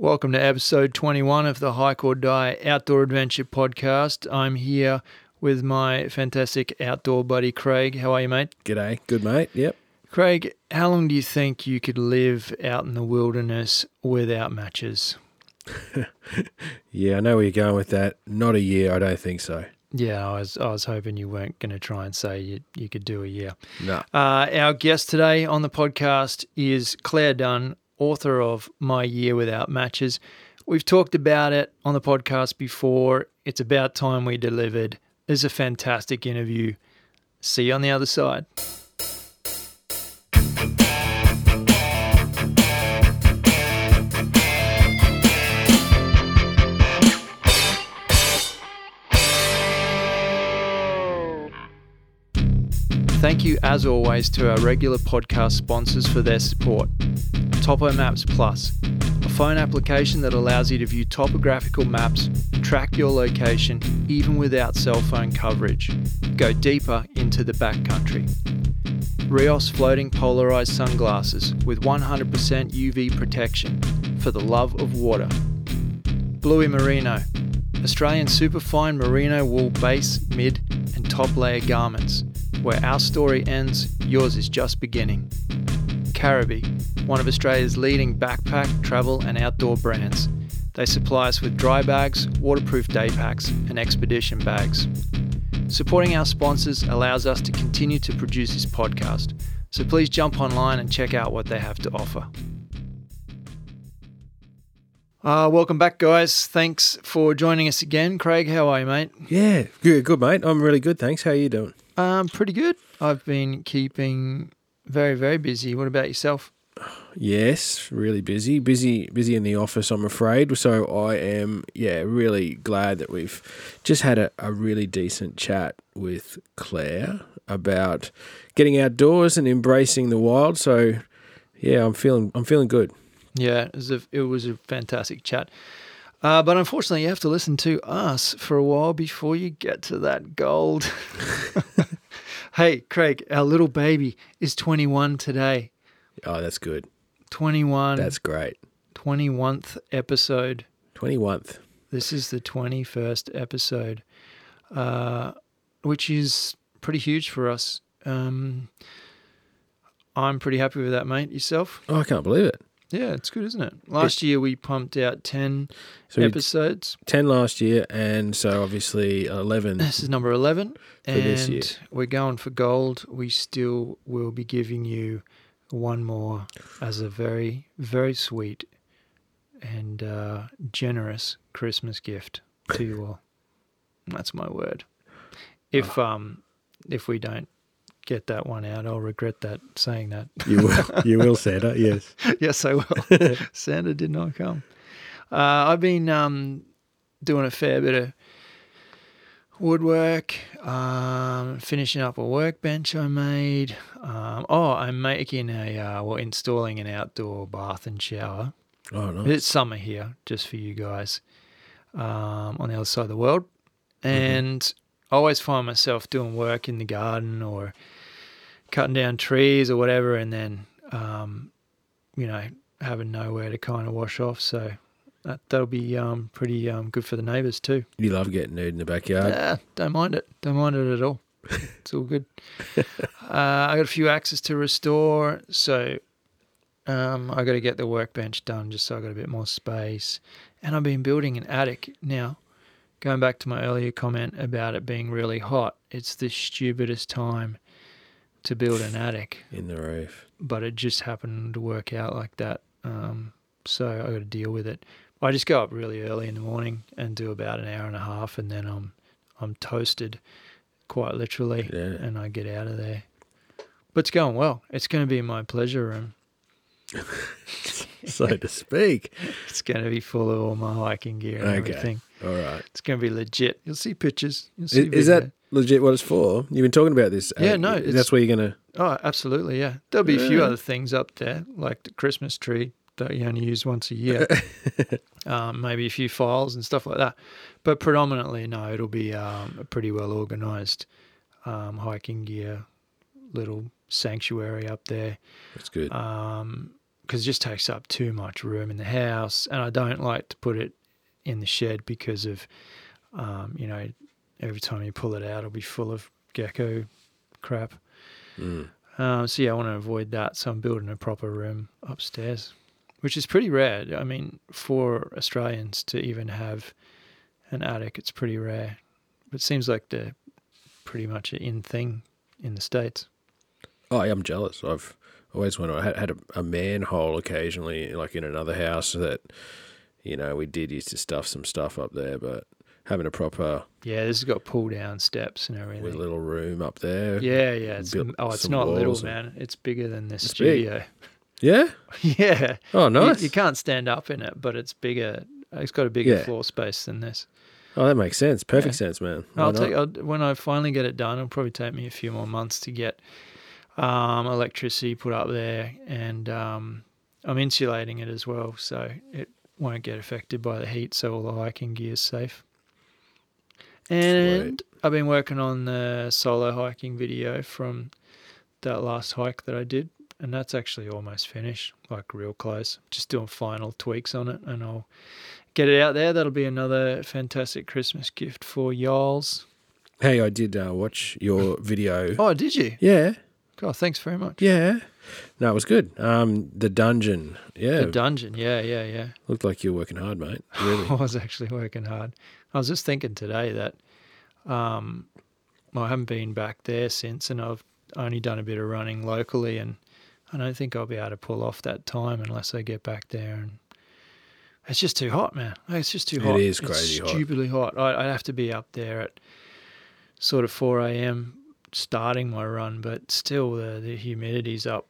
Welcome to episode 21 of the Hike or Die Outdoor Adventure Podcast. I'm here with my fantastic outdoor buddy Craig. How are you, mate? G'day. Good, mate. Yep. Craig, how long do you think you could live out in the wilderness without matches? Yeah, I know where you're going with that. Not a year. I don't think so. Yeah, I was I was hoping you weren't going to try and say you you could do a year. No. Uh, our guest today on the podcast is Claire Dunn, author of My Year Without Matches. We've talked about it on the podcast before. It's about time we delivered. It's a fantastic interview. See you on the other side. Thank you, as always, to our regular podcast sponsors for their support. Topo Maps Plus, a phone application that allows you to view topographical maps, track your location, even without cell phone coverage. Go deeper into the backcountry. Rheos floating polarized sunglasses with 100% UV protection for the love of water. Bluey Merino, Australian superfine merino wool base, mid, and top layer garments. Where our story ends, yours is just beginning. Caribee, one of Australia's leading backpack, travel, and outdoor brands. They supply us with dry bags, waterproof day packs, and expedition bags. Supporting our sponsors allows us to continue to produce this podcast, so please jump online and check out what they have to offer. Uh, welcome back, guys. Thanks for joining us again. Craig, how are you, mate? Yeah, good, good, mate. I'm really good. Thanks. How are you doing? Um, pretty good. I've been keeping very, very busy. What about yourself? Yes, really busy. Busy, busy in the office. I'm afraid. So I am. Yeah, really glad that we've just had a, a really decent chat with Claire about getting outdoors and embracing the wild. So yeah, I'm feeling. I'm feeling good. Yeah, it was a, it was a fantastic chat. Uh, but unfortunately, you have to listen to us for a while before you get to that gold. hey, Craig, our little baby is 21 today. Oh, that's good. 21. That's great. 21th episode. Twenty one. This is the 21st episode, uh, which is pretty huge for us. Um, I'm pretty happy with that, mate. Yourself? Oh, I can't believe it. Yeah, it's good, isn't it? Last year we pumped out 10 So episodes. ten last year, and so obviously eleven. This is number 11. For and this year. we're going for gold. We still will be giving you one more as a very, very sweet and uh, generous Christmas gift to you all. That's my word. If um if we don't get that one out, I'll regret that saying that. You will. You will, Santa. Yes. yes, I will. Santa did not come. Uh, I've been um, doing a fair bit of woodwork, um, finishing up a workbench I made. Um, oh, I'm making a, uh, well, installing an outdoor bath and shower. Oh no. It's summer here, just for you guys um, on the other side of the world. And I always find myself doing work in the garden or cutting down trees or whatever, and then, um, you know, having nowhere to kind of wash off. So that, that'll be um, pretty um, good for the neighbours too. You love getting nude in the backyard. Yeah, don't mind it. Don't mind it at all. It's all good. uh, I got a few axes to restore, so um, I got to get the workbench done just so I got a bit more space. And I've been building an attic now. Going back to my earlier comment about it being really hot, it's the stupidest time to build an attic, In the roof. but it just happened to work out like that. Um, so I got to deal with it. I just go up really early in the morning and do about an hour and a half, and then I'm I'm toasted, quite literally, Yeah. and I get out of there. But it's going well. It's going to be my pleasure room. so to speak. It's going to be full of all my hiking gear and Okay. everything. All right. It's going to be legit. You'll see pictures. You'll Is, see is video. that legit what it's for? You've been talking about this. Yeah, uh, no, That's where you're going to. Oh, absolutely. Yeah. There'll be a few Yeah. other things up there, like the Christmas tree that you only use once a year. um, maybe a few files and stuff like that. But predominantly, no, it'll be um, a pretty well organized um, hiking gear little sanctuary up there. That's good. Um, because it just takes up too much room in the house, and I don't like to put it in the shed because of, um, you know, every time you pull it out, it'll be full of gecko crap. Mm. Um, so yeah, I want to avoid that. So I'm building a proper room upstairs, which is pretty rare. I mean, for Australians to even have an attic, it's pretty rare. But it seems like the pretty much an in thing in the states. Oh, yeah, I'm jealous. I've always wanted. I had, had a, a manhole occasionally, like in another house that, you know, we did used to stuff some stuff up there, but having a proper Yeah, this has got pull down steps and everything. with a little room up there. Yeah, yeah. It's, oh, it's not little, man. It's bigger than this It's big. studio. Yeah. yeah. Oh, You- nice. You, can't stand up in it, but it's bigger. It's got a bigger Yeah. floor space than this. Oh, that makes sense. Perfect Yeah. sense, man. Why I'll not? take I'll, when I finally get it done. It'll probably take me a few more months to get um, electricity put up there, and um, I'm insulating it as well, so it won't get affected by the heat. So all the hiking gear is safe. And I've been working on the solo hiking video from that last hike that I did, and that's actually almost finished, like real close. Just doing final tweaks on it, and I'll get it out there. That'll be another fantastic Christmas gift for y'alls. Hey, I did uh, watch your video. Oh, did you? Yeah. God, thanks very much. Yeah. No, it was good. Um, the dungeon. Yeah. The dungeon, yeah, yeah, yeah. Looked like you were working hard, mate. Really. I was actually working hard. I was just thinking today that um, well, I haven't been back there since, and I've only done a bit of running locally, and I don't think I'll be able to pull off that time unless I get back there. And it's just too hot, man. It's just too hot. is It's crazy hot. stupidly hot. I, I'd have to be up there at sort of 4 a.m. starting my run, but still the the humidity's up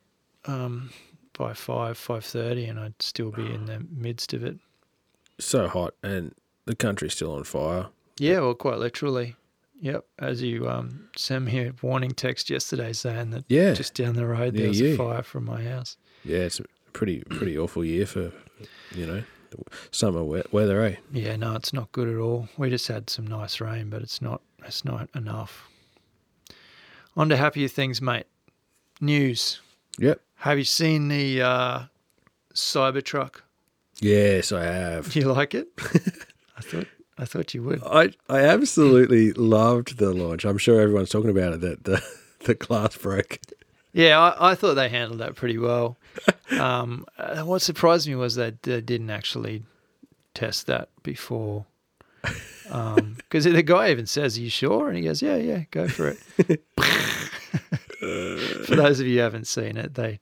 um, by five five thirty, and I'd still be in the midst of it. so hot, and the country's still on fire. Yeah, well, quite literally. Yep. As you um, sent me a warning text yesterday saying that Yeah. just down the road there was a fire from my house. Yeah, it's a pretty pretty awful year for, you know, summer weather, eh? Yeah, no, it's not good at all. We just had some nice rain, but it's not it's not enough. On to happier things, mate. News. Yep. Have you seen the uh, Cybertruck? Yes, I have. Do you like it? I thought I thought you would. I I absolutely loved the launch. I'm sure everyone's talking about it. That the the glass broke. Yeah, I, I thought they handled that pretty well. Um, uh, what surprised me was that they didn't actually test that before. Because the guy even says, Are you sure? And he goes, Yeah, yeah, go for it. for those of you who haven't seen it, they.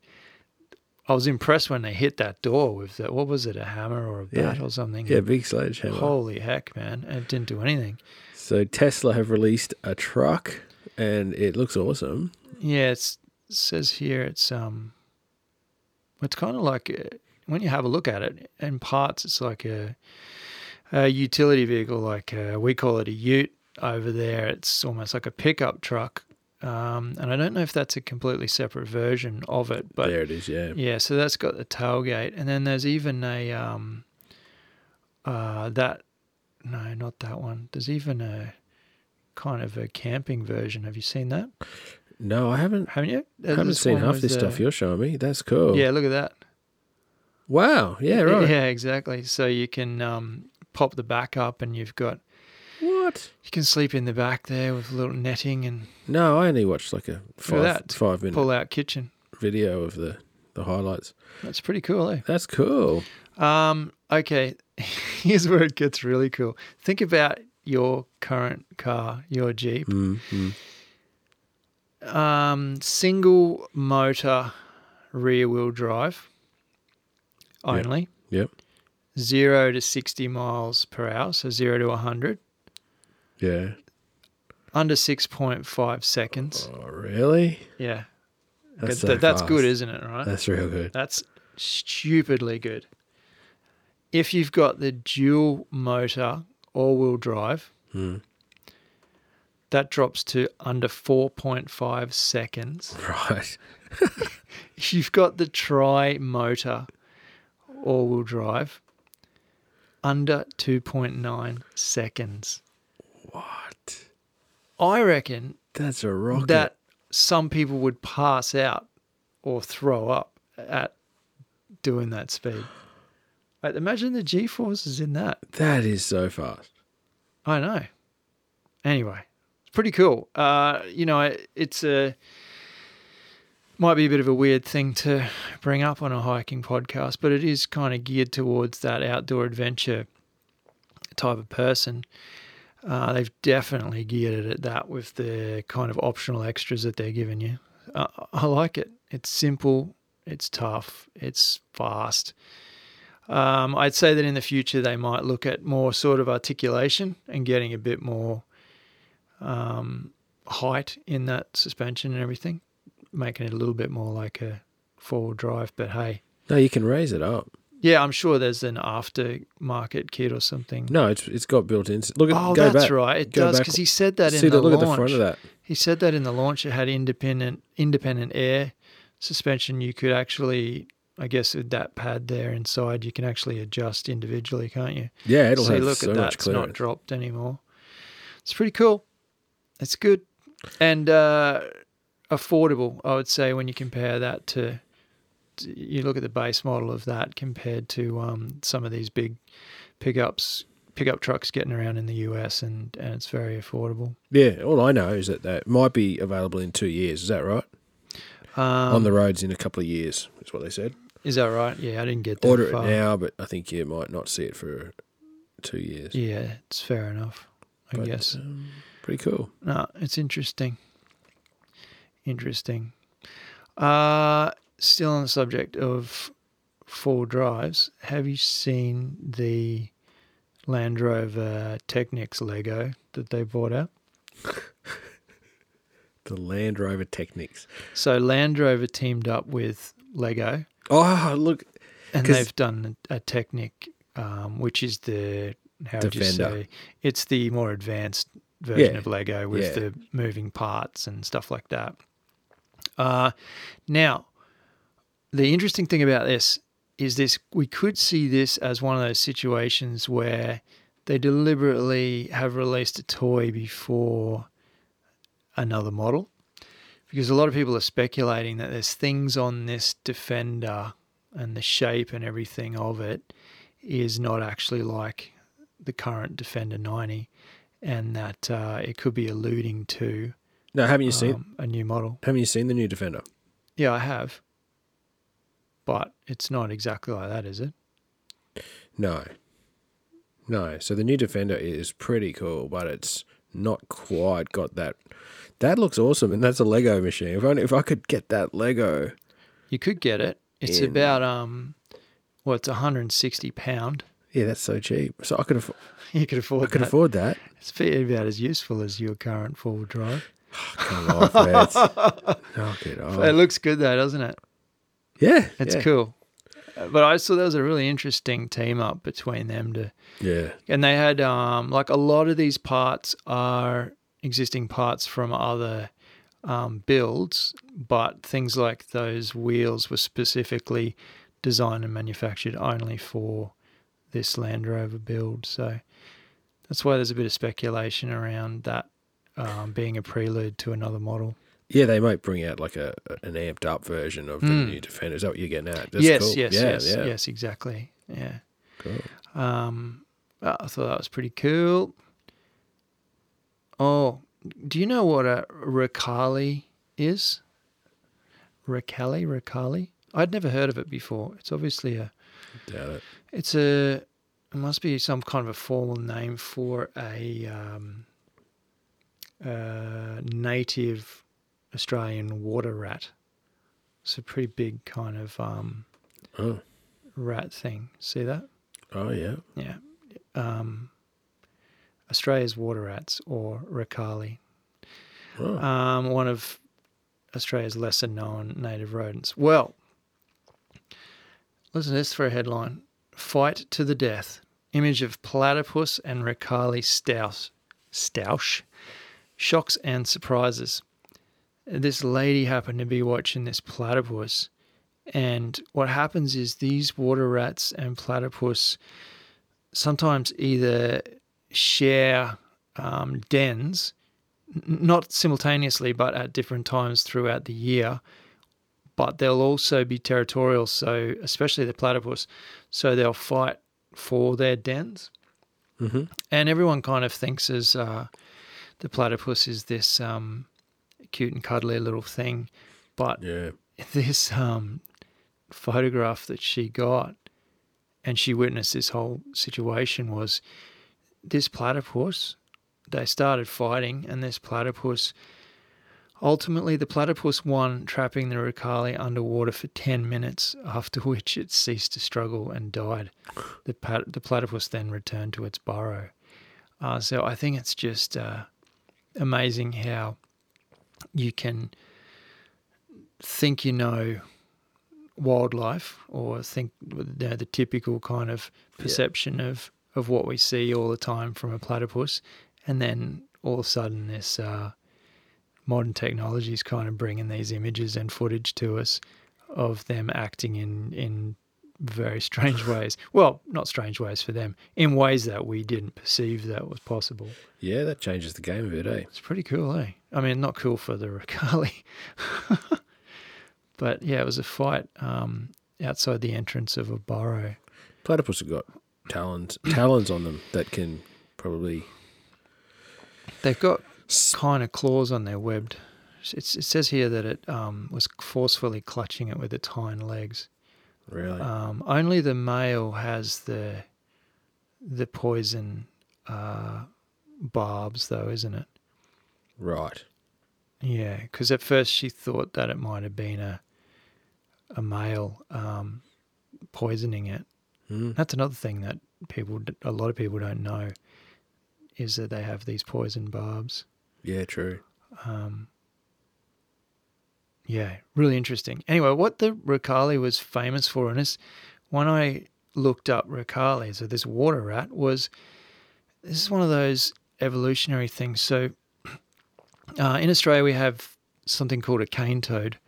I was impressed when they hit that door with that. what was it, a hammer or a bat Yeah. or something? Yeah, big sledgehammer. Holy heck, man. And it didn't do anything. So Tesla have released a truck, and it looks awesome. Yeah, it's, it says here it's um, it's kind of like uh when you have a look at it in parts, it's like a, a utility vehicle. Like uh we call it a Ute over there. It's almost like a pickup truck, um, and I don't know if that's a completely separate version of it, but there it is. Yeah. yeah, so that's got the tailgate, and then there's even a um, uh, that no, not that one. There's even a kind of a camping version. Have you seen that? No, I haven't. Haven't you? I haven't seen half this the- stuff you're showing me. That's cool. Yeah, look at that. Wow. Yeah. Right. Yeah, exactly. So you can um, pop the back up, and you've got What? you can sleep in the back there with a little netting and No, I only watched like a five that. five minute pull out kitchen. video of the the highlights. That's pretty cool, eh? That's cool. Um, okay, here's where it gets really cool. Think about your current car, your Jeep. Mm, mm. Um, single motor rear wheel drive only. Yep. Zero to 60 miles per hour, so zero to 100, Yeah. under 6.5 seconds. Oh, really? Yeah. That's, That- so that's fast. good, isn't it? Right? That's real good. That's stupidly good. If you've got the dual motor all wheel drive, Mm. that drops to under 4.5 seconds. Right. If you've got the tri motor all wheel drive, under 2.9 seconds. What? I reckon That's a rocket. that some people would pass out or throw up at doing that speed. Like, imagine the G forces in that. That is so fast. I know. Anyway, it's pretty cool. Uh, you know, it, it's a might be a bit of a weird thing to bring up on a hiking podcast, but it is kind of geared towards that outdoor adventure type of person. Uh, they've definitely geared it at that with the kind of optional extras that they're giving you. Uh, I like it. It's simple. It's tough. It's fast. Um, I'd say that in the future they might look at more sort of articulation and getting a bit more um, height in that suspension and everything, making it a little bit more like a four wheel drive. But hey, No, you can raise it up. yeah, I'm sure there's an aftermarket kit or something. No, it's it's got built in. Look at Oh, go that's back. right. It does because he said that in the the look launch. at the front of that. He said that in the launch it had independent independent air suspension. You could actually, I guess, with that pad there inside, you can actually adjust individually, can't you? Yeah, it'll so have look so at that; it's not dropped anymore. It's pretty cool. It's good and uh, affordable. I would say when you compare that to, you look at the base model of that compared to um, some of these big pickups, pickup trucks getting around in the US, and and it's very affordable. Yeah, all I know is that that might be available in two years. Is that right? Um, On the roads in a couple of years, is what they said. Is that right? Yeah, I didn't get that Order far. it now, but I think you might not see it for two years. Yeah, it's fair enough. I But, guess. um, pretty cool. No, it's interesting. Interesting. Uh, still on the subject of four drives, have you seen the Land Rover Technics Lego that they brought out? The Land Rover Technics. So Land Rover teamed up with Lego Oh, look. And they've done a Technic, um, which is the how would you say? It's the more advanced version Yeah. of Lego with Yeah. the moving parts and stuff like that. Uh, now, the interesting thing about this is this: we could see this as one of those situations where they deliberately have released a toy before another model because a lot of people are speculating that there's things on this defender and the shape and everything of it is not actually like the current defender 90 and that uh, it could be alluding to No, haven't you seen? um, a new model Haven't you seen the new Defender? yeah i have but it's not exactly like that is it No. No. So the new Defender is pretty cool, but it's not quite got that. That looks awesome, and that's a Lego machine. If only if I could get that Lego. you could get it it's In- about um well it's 160 pound Yeah, that's so cheap. So I could aff- you could afford I could that. afford that. it's about as useful as your current four-wheel drive Come Feds. Knock it it looks good though doesn't it Yeah, It's yeah. cool. Uh, But I saw there was a really interesting team up between them to, Yeah, and they had um like a lot of these parts are existing parts from other um, builds, but things like those wheels were specifically designed and manufactured only for this Land Rover build. So that's why there's a bit of speculation around that um, being a prelude to another model. yeah. They might bring out like a an amped up version of the Mm. new Defender. Is that what you're getting at? That's yes, cool. yes, yeah, yes, yeah. yes, exactly. Yeah. Cool. Um, I thought that was pretty cool. Oh, do you know what a Rakali is? Rakali, Rakali? I'd never heard of it before. It's obviously a, Doubt it. it's a, it must be some kind of a formal name for a um, uh, native Australian water rat. It's a pretty big kind of um, Oh, rat thing. See that? oh yeah. Yeah. Um, Australia's water rats or Rakali, Oh. um, one of Australia's lesser known native rodents. Well, listen to this for a headline Fight to the Death. Image of platypus and Rakali stouse. Stoush. Shocks and surprises. This lady happened to be watching this platypus, and what happens is these water rats and platypus sometimes either share um, dens, not simultaneously, but at different times throughout the year. but they'll also be territorial. So, especially the platypus, so they'll fight for their dens. Mm-hmm. And everyone kind of thinks as uh, the platypus is this um, cute and cuddly little thing, but Yeah. this um, photograph that she got and she witnessed this whole situation was this platypus. They started fighting and this platypus ultimately the platypus won trapping the rakali underwater for 10 minutes after which it ceased to struggle and died. The, pat- the platypus then returned to its burrow. Uh, so i think it's just uh, amazing how you can think you know wildlife or think you know, the typical kind of perception of, of what we see all the time from a platypus, and then all of a sudden this uh, modern technology is kind of bringing these images and footage to us of them acting in in very strange ways. Well, not strange ways for them, in ways that we didn't perceive that was possible. Yeah, that changes the game a bit, eh? It's pretty cool, eh? I mean, not cool for the Rakali. but yeah, it was a fight um, outside the entrance of a burrow. Platypus have got talons talons on them that can probably They've got kind of claws on their webbed. It's, it says here that it um, was forcefully clutching it with its hind legs. Really Um, only the male has the the poison uh, barbs, though, isn't it? right. Yeah, because at first she thought that it might have been a a male um, poisoning it. Mm. That's another thing that people, a lot of people don't know, is that they have these poison barbs. Yeah, true. Um, yeah, really interesting. Anyway, what the Rakali was famous for, and this, when I looked up Rakali, so this water rat was, this is one of those evolutionary things. So uh, in Australia, we have something called a cane toad,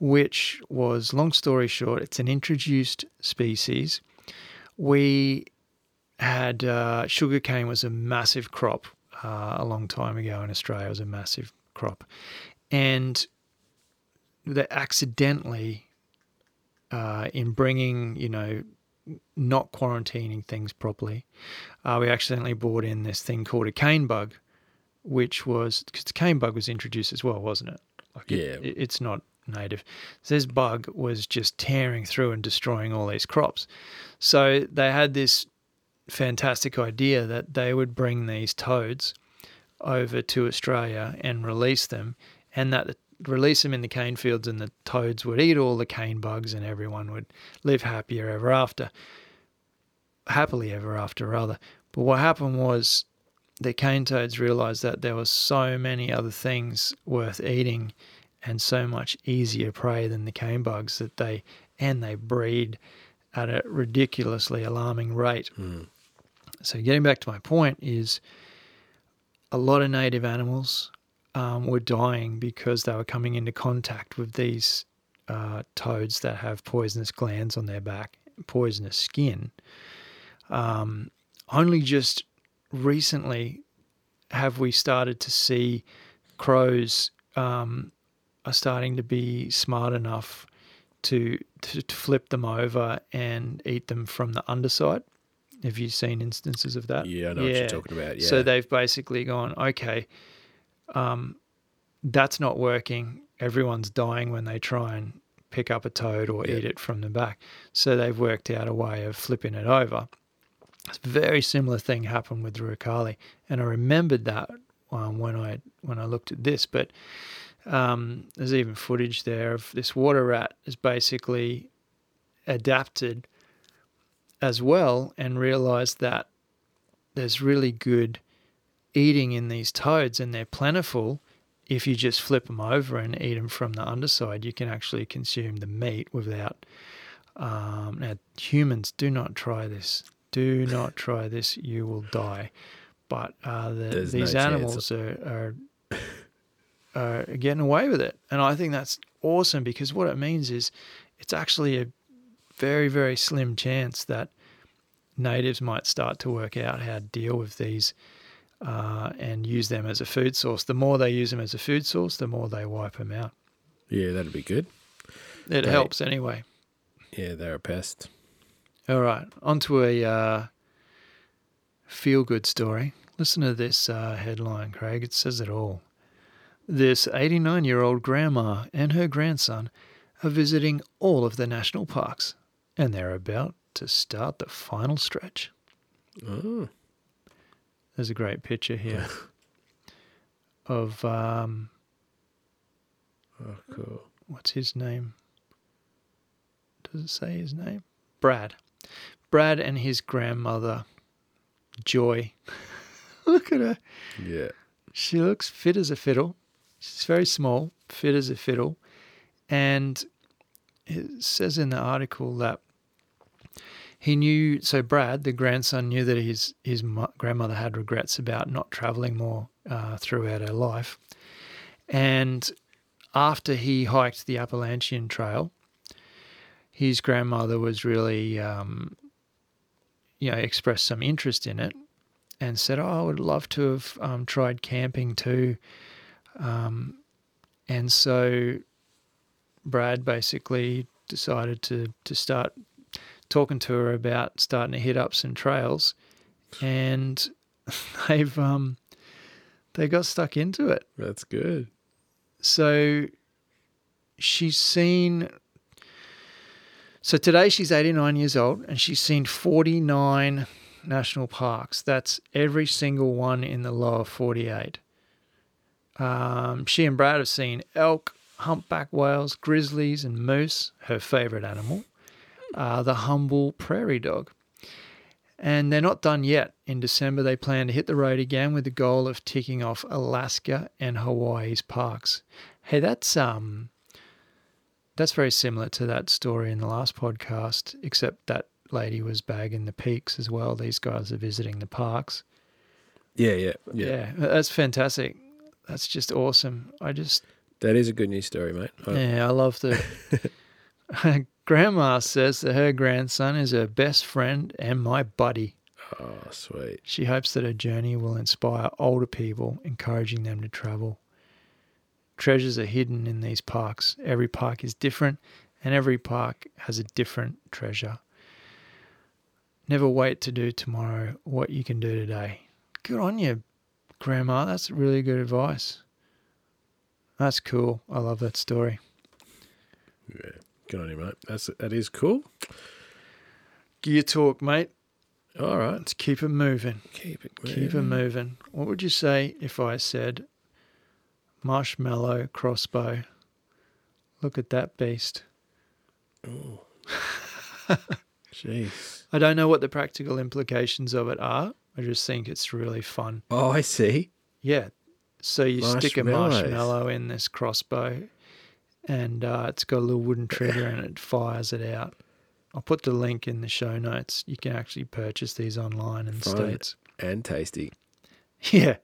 which was, long story short, it's an introduced species. We had uh, sugarcane was a massive crop uh, a long time ago in Australia. It was a massive crop, and they accidentally, uh, in bringing you know, not quarantining things properly, uh, we accidentally brought in this thing called a cane bug, which was because the cane bug was introduced as well, wasn't it? Like Yeah. it- it's not native. So this bug was just tearing through and destroying all these crops. So they had this fantastic idea that they would bring these toads over to Australia and release them, and that release them in the cane fields, and the toads would eat all the cane bugs, and everyone would live happier ever after, happily ever after, rather. But what happened was the cane toads realized that there were so many other things worth eating and so much easier prey than the cane bugs that they and they breed at a ridiculously alarming rate. Mm. So getting back to my point is a lot of native animals um, were dying because they were coming into contact with these uh, toads that have poisonous glands on their back, poisonous skin. Um, only just recently have we started to see crows um, are starting to be smart enough to, to to flip them over and eat them from the underside. Have you seen instances of that? Yeah, I know what you're talking about. Yeah. So they've basically gone, okay, um, that's not working. Everyone's dying when they try and pick up a toad or Yeah. eat it from the back. So they've worked out a way of flipping it over. A very similar thing happened with the Rakali, and I remembered that um, when I when I looked at this. But um, there's even footage there of this water rat is basically adapted as well and realized that there's really good eating in these toads and they're plentiful if you just flip them over and eat them from the underside you can actually consume the meat without um, now humans do not try this. Do not try this. You will die. But uh, the, There's no these animals are, are are getting away with it. And i think that's awesome because what it means is it's actually a very very slim chance that natives might start to work out how to deal with these uh, and use them as a food source. The more they use them as a food source, the more they wipe them out. yeah, that'd be good. It They- helps anyway. Yeah, they're a pest. All right, on to a uh, feel good story. Listen to this uh, headline, Craig. It says it all. This 89 year old grandma and her grandson are visiting all of the national parks, and they're about to start the final stretch. Oh, There's a great picture here of um, oh cool. what's his name? Does it say his name? Brad. Brad and his grandmother, Joy. Look at her. Yeah. She looks fit as a fiddle. She's very small, fit as a fiddle. And it says in the article that he knew, so Brad, the grandson, knew that his, his grandmother had regrets about not traveling more uh, throughout her life. And after he hiked the Appalachian Trail, his grandmother was really, um, you know, expressed some interest in it and said, "Oh, I would love to have um, tried camping too." Um, and so Brad basically decided to to start talking to her about starting to hit up some trails, and they've um, they got stuck into it. That's good. So she's seen. So today she's 89 years old and she's seen 49 national parks. That's every single one in the lower 48. Um, she and Brad have seen elk, humpback whales, grizzlies, and moose, her favorite animal, uh, the humble prairie dog. And they're not done yet. In December, they plan to hit the road again with the goal of ticking off Alaska and Hawaii's parks. Hey, that's um, that's very similar to that story in the last podcast, except that lady was bagging the peaks as well. These guys are visiting the parks. Yeah, yeah, yeah. Yeah, that's fantastic. That's just awesome. I just That is a good news story, mate. I- yeah, I love the. Grandma says that her grandson is her best friend and my buddy. Oh, sweet. She hopes that her journey will inspire older people, encouraging them to travel. Treasures are hidden in these parks. Every park is different, and every park has a different treasure. Never wait to do tomorrow what you can do today. Good on you, Grandma. That's really good advice. That's cool. I love that story. Yeah. Good on you, mate. That's that is cool. Gear talk, mate. All right. Let's keep it moving. Keep it Keep it moving. What would you say if I said marshmallow crossbow? Look at that beast. Oh. Jeez. I don't know what the practical implications of it are. I just think it's really fun. Oh, I see. Yeah. So you stick a marshmallow in this crossbow and uh, it's got a little wooden trigger and it fires it out. I'll put the link in the show notes. You can actually purchase these online in the Fun. States. And tasty. Yeah.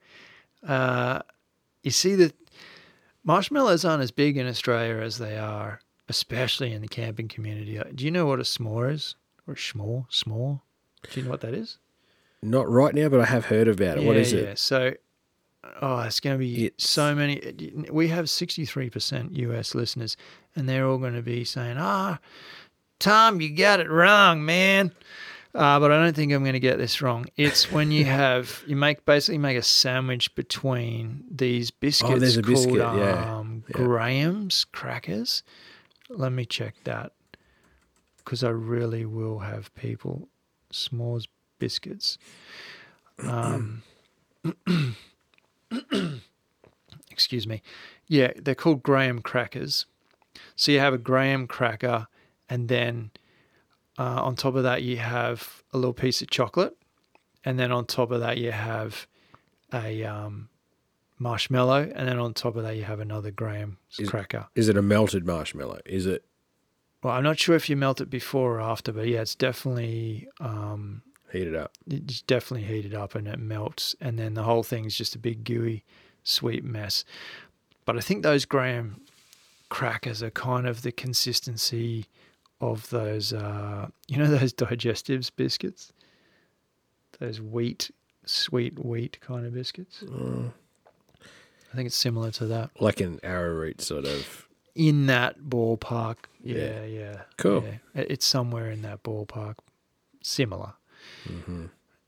Uh, you see that marshmallows aren't as big in Australia as they are, especially in the camping community. Uh, Do you know what a s'more is? Or a schmore? S'more? Do you know what that is? Not right now, but I have heard about it. what Yeah, is yeah. it? So, oh, it's going to be It's- so many. We have 63% US listeners, and they're all going to be saying, ah, Tom, you got it wrong, man. Uh, but I don't think I'm going to get this wrong. It's when you have, you make basically make a sandwich between these biscuits Oh, there's a called biscuit, yeah. um, Yeah. Graham's crackers. Let me check that because I really will have people s'mores biscuits. Um, excuse me. Yeah, they're called Graham crackers. So you have a Graham cracker, and then uh, on top of that you have a little piece of chocolate, and then on top of that you have a um, marshmallow, and then on top of that you have another Graham Is- cracker. Is it a melted marshmallow? Is it Well, I'm not sure if you melt it before or after, but yeah, it's definitely um, heated up? it's definitely heated up and it melts, and then the whole thing's just a big gooey, sweet mess. But I think those graham crackers are kind of the consistency of those, uh, you know, those digestives biscuits, those wheat, sweet wheat kind of biscuits. Uh, I think it's similar to that. like an arrowroot sort of. in that ballpark. Yeah. Yeah, yeah. Cool. yeah. It's somewhere in that ballpark. Similar. Hmm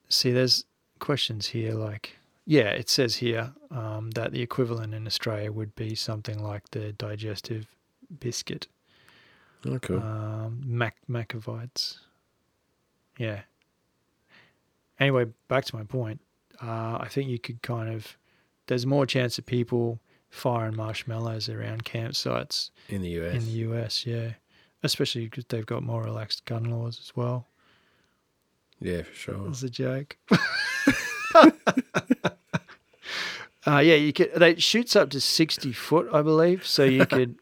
See, there's questions here like, yeah, it says here um, that the equivalent in Australia would be something like the digestive biscuit, Okay. um, mac macavites. Yeah. Anyway, back to my point. Uh, I think you could kind of, there's more chance of people firing marshmallows around campsites in the US. in the US, yeah. Especially because they've got more relaxed gun laws as well. Yeah, for sure. As a joke. uh, yeah, you could. They shoots up to sixty foot, I believe. So you could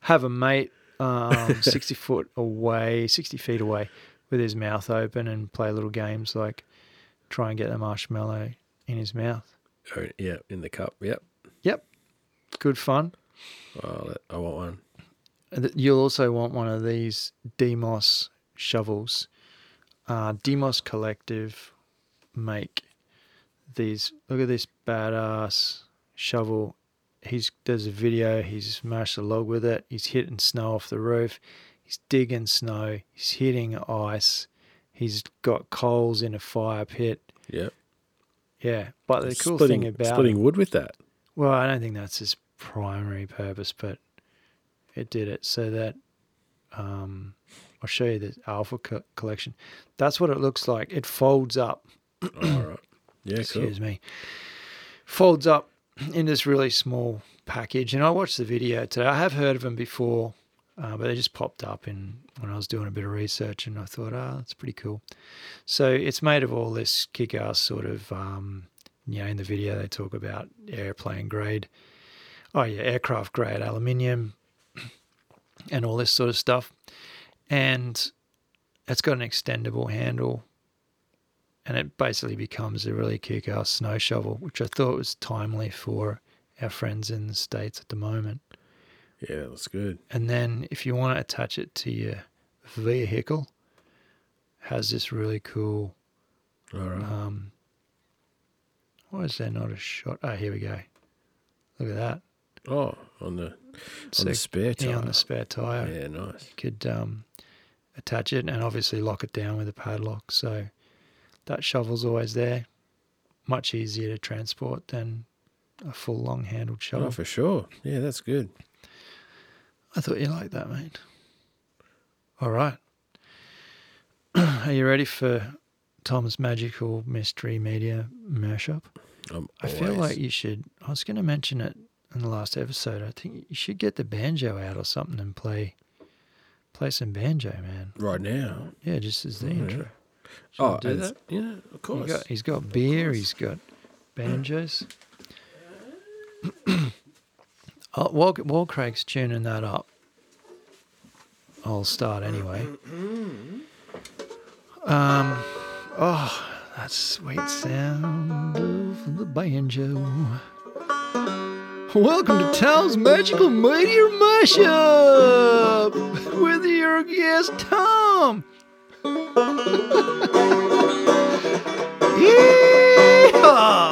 have a mate um, sixty foot away, sixty feet away, with his mouth open and play little games like try and get the marshmallow in his mouth. Oh, yeah, in the cup. Yep. Yep. Good fun. Oh, I want one. You'll also want one of these DMOS shovels. Uh, DMOS Collective make these. Look at this badass shovel. He's there's a video. He's smashed a log with it. He's hitting snow off the roof. He's digging snow. He's hitting ice. He's got coals in a fire pit. Yep. Yeah, but the cool splitting, thing about splitting wood with that. well, I don't think that's his primary purpose, but it did it so that um, I'll show you the Alpha co- collection. That's what it looks like. It folds up. All right. Yeah, cool. Excuse me. Folds up in this really small package, and I watched the video today. I have heard of them before, uh, but they just popped up in when I was doing a bit of research, and I thought, ah, that's pretty cool. So it's made of all this kick-ass sort of, um, you know, in the video they talk about airplane grade, oh yeah, aircraft grade aluminium, and all this sort of stuff, and it's got an extendable handle and it basically becomes a really kick-ass snow shovel, which I thought was timely for our friends in the states at the moment. Yeah, that's good. And then if you want to attach it to your vehicle, has this really cool. All right. Um, why is there not a shot? Oh, here we go. Look at that. oh, on the on So, the spare tire. yeah, on the spare tire. Yeah, nice. You could um, attach it and obviously lock it down with a padlock. So that shovel's always there. Much easier to transport than a full long handled oh, shovel. Oh, for sure. Yeah, that's good. I thought you liked that, mate. All right. Are you ready for Tom's Magical Mystery Media mashup? I'm I feel always- like you should. I was going to mention it in the last episode. I think you should get the banjo out or something and play play some banjo, man. right now. Yeah, just as the Oh, yeah. intro. Should Oh, do that? yeah, of course. got, he's got beer. He's got banjos. oh, while, while Craig's tuning that up, I'll start anyway. Um, oh, that sweet sound of the banjo. Welcome to Tom's Magical Media Mashup with your guest Tom. Yeehaw!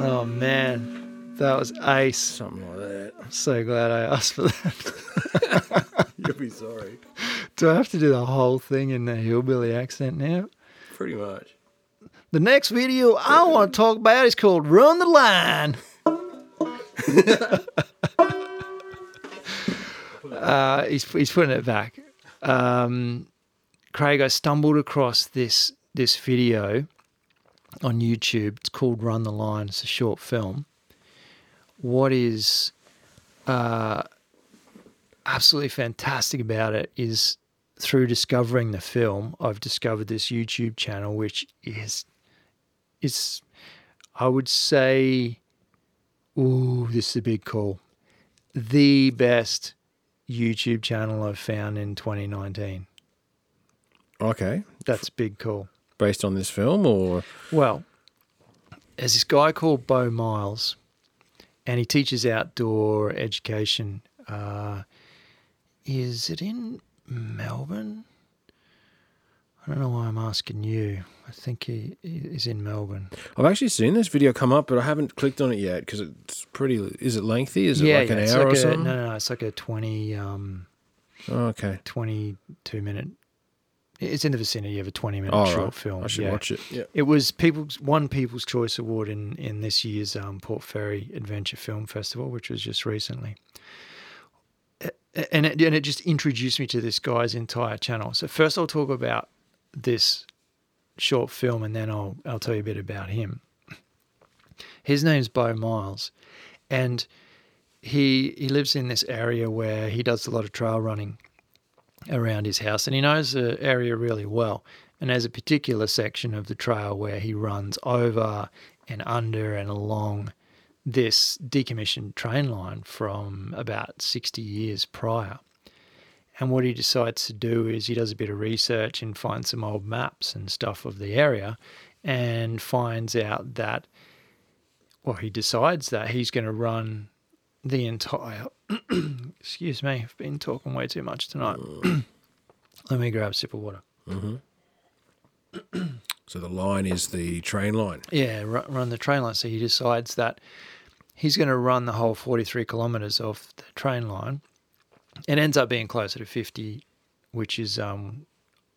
Oh man, that was ice. Something like that. I'm so glad I asked for that. You'll be sorry. Do I have to do the whole thing in the hillbilly accent now? Pretty much. The next video I want to talk about is called Run the Line. uh, he's, he's putting it back. Um, Craig, I stumbled across this this video on YouTube. It's called Run the Line. It's a short film. What is uh, absolutely fantastic about it is through discovering the film, I've discovered this YouTube channel, which is is I would say, ooh, this is a big call. The best YouTube channel I've found in 2019. Okay. That's a big call. Based on this film or Well, there's this guy called Beau Miles, and he teaches outdoor education. Uh, is it in Melbourne? I don't know why I'm asking you. I think he, he is in Melbourne. I've actually seen this video come up, but I haven't clicked on it yet because it's pretty. Is it lengthy? Is it like an hour like or a, something? No, no, no, it's like a 20, um, Oh, okay. 22 minute. It's in the vicinity of a 20 minute All short right. film. I should yeah. watch it. Yeah. It was people's one People's Choice Award in in this year's um, Port Fairy Adventure Film Festival, which was just recently. And it, and it just introduced me to this guy's entire channel. So first, I'll talk about this short film, and then I'll I'll tell you a bit about him. His name's Beau Miles, and he he lives in this area where he does a lot of trail running around his house, and he knows the area really well. And there's a particular section of the trail where he runs over and under and along this decommissioned train line from about 60 years prior. And what he decides to do is he does a bit of research and finds some old maps and stuff of the area and finds out that, well, he decides that he's going to run the entire. excuse me, I've been talking way too much tonight. Let me grab a sip of water. Mm-hmm. So the line is the train line. Yeah, run, run the train line. So he decides that he's going to run the whole 43 kilometres off the train line. It ends up being closer to 50, which is um,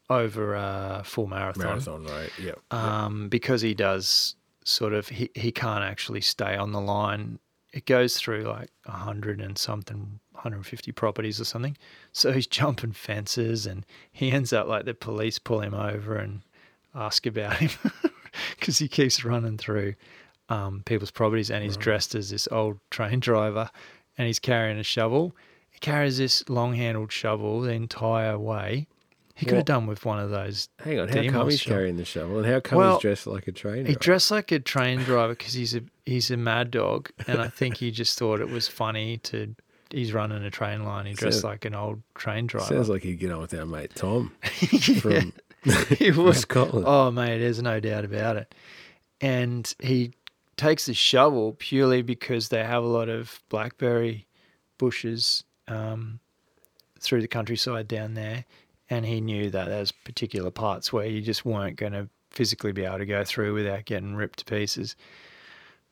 over a full marathon. Marathon, right? Yeah. Um, because he does sort of, he, he can't actually stay on the line. It goes through like 100 and something, 150 properties or something. So he's jumping fences and he ends up like the police pull him over and ask about him because he keeps running through um, people's properties and he's dressed as this old train driver and he's carrying a shovel. He carries this long handled shovel the entire way. He could have done with one of those. Hang on. How come he's shovel. carrying the shovel, and how come Well, he's dressed like a train? He driver? dressed like a train driver because he's a he's a mad dog, and I think he just thought it was funny to. He's running a train line. He dressed So- like an old train driver. Sounds like he'd get on with our mate Tom Yeah. from, He from. Scotland. Oh, mate, there's no doubt about it. And he takes the shovel purely because they have a lot of blackberry bushes um, through the countryside down there. And he knew that there's particular parts where you just weren't going to physically be able to go through without getting ripped to pieces.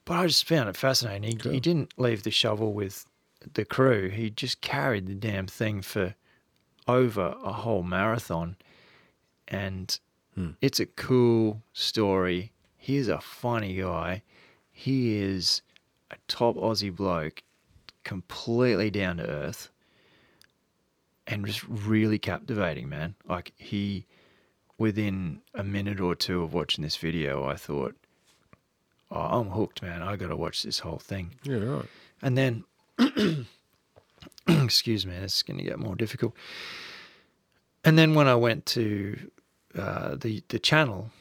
But I just found it fascinating. He, Cool. he didn't leave the shovel with the crew, he just carried the damn thing for over a whole marathon. And Hmm. it's a cool story. He's a funny guy. He is a top Aussie bloke, completely down to earth, and just really captivating, man. Like he, within a minute or two of watching this video, I thought, "Oh, I'm hooked, man. I got to watch this whole thing." Yeah, right. And then, excuse me, this is going to get more difficult. And then when I went to uh, the the channel,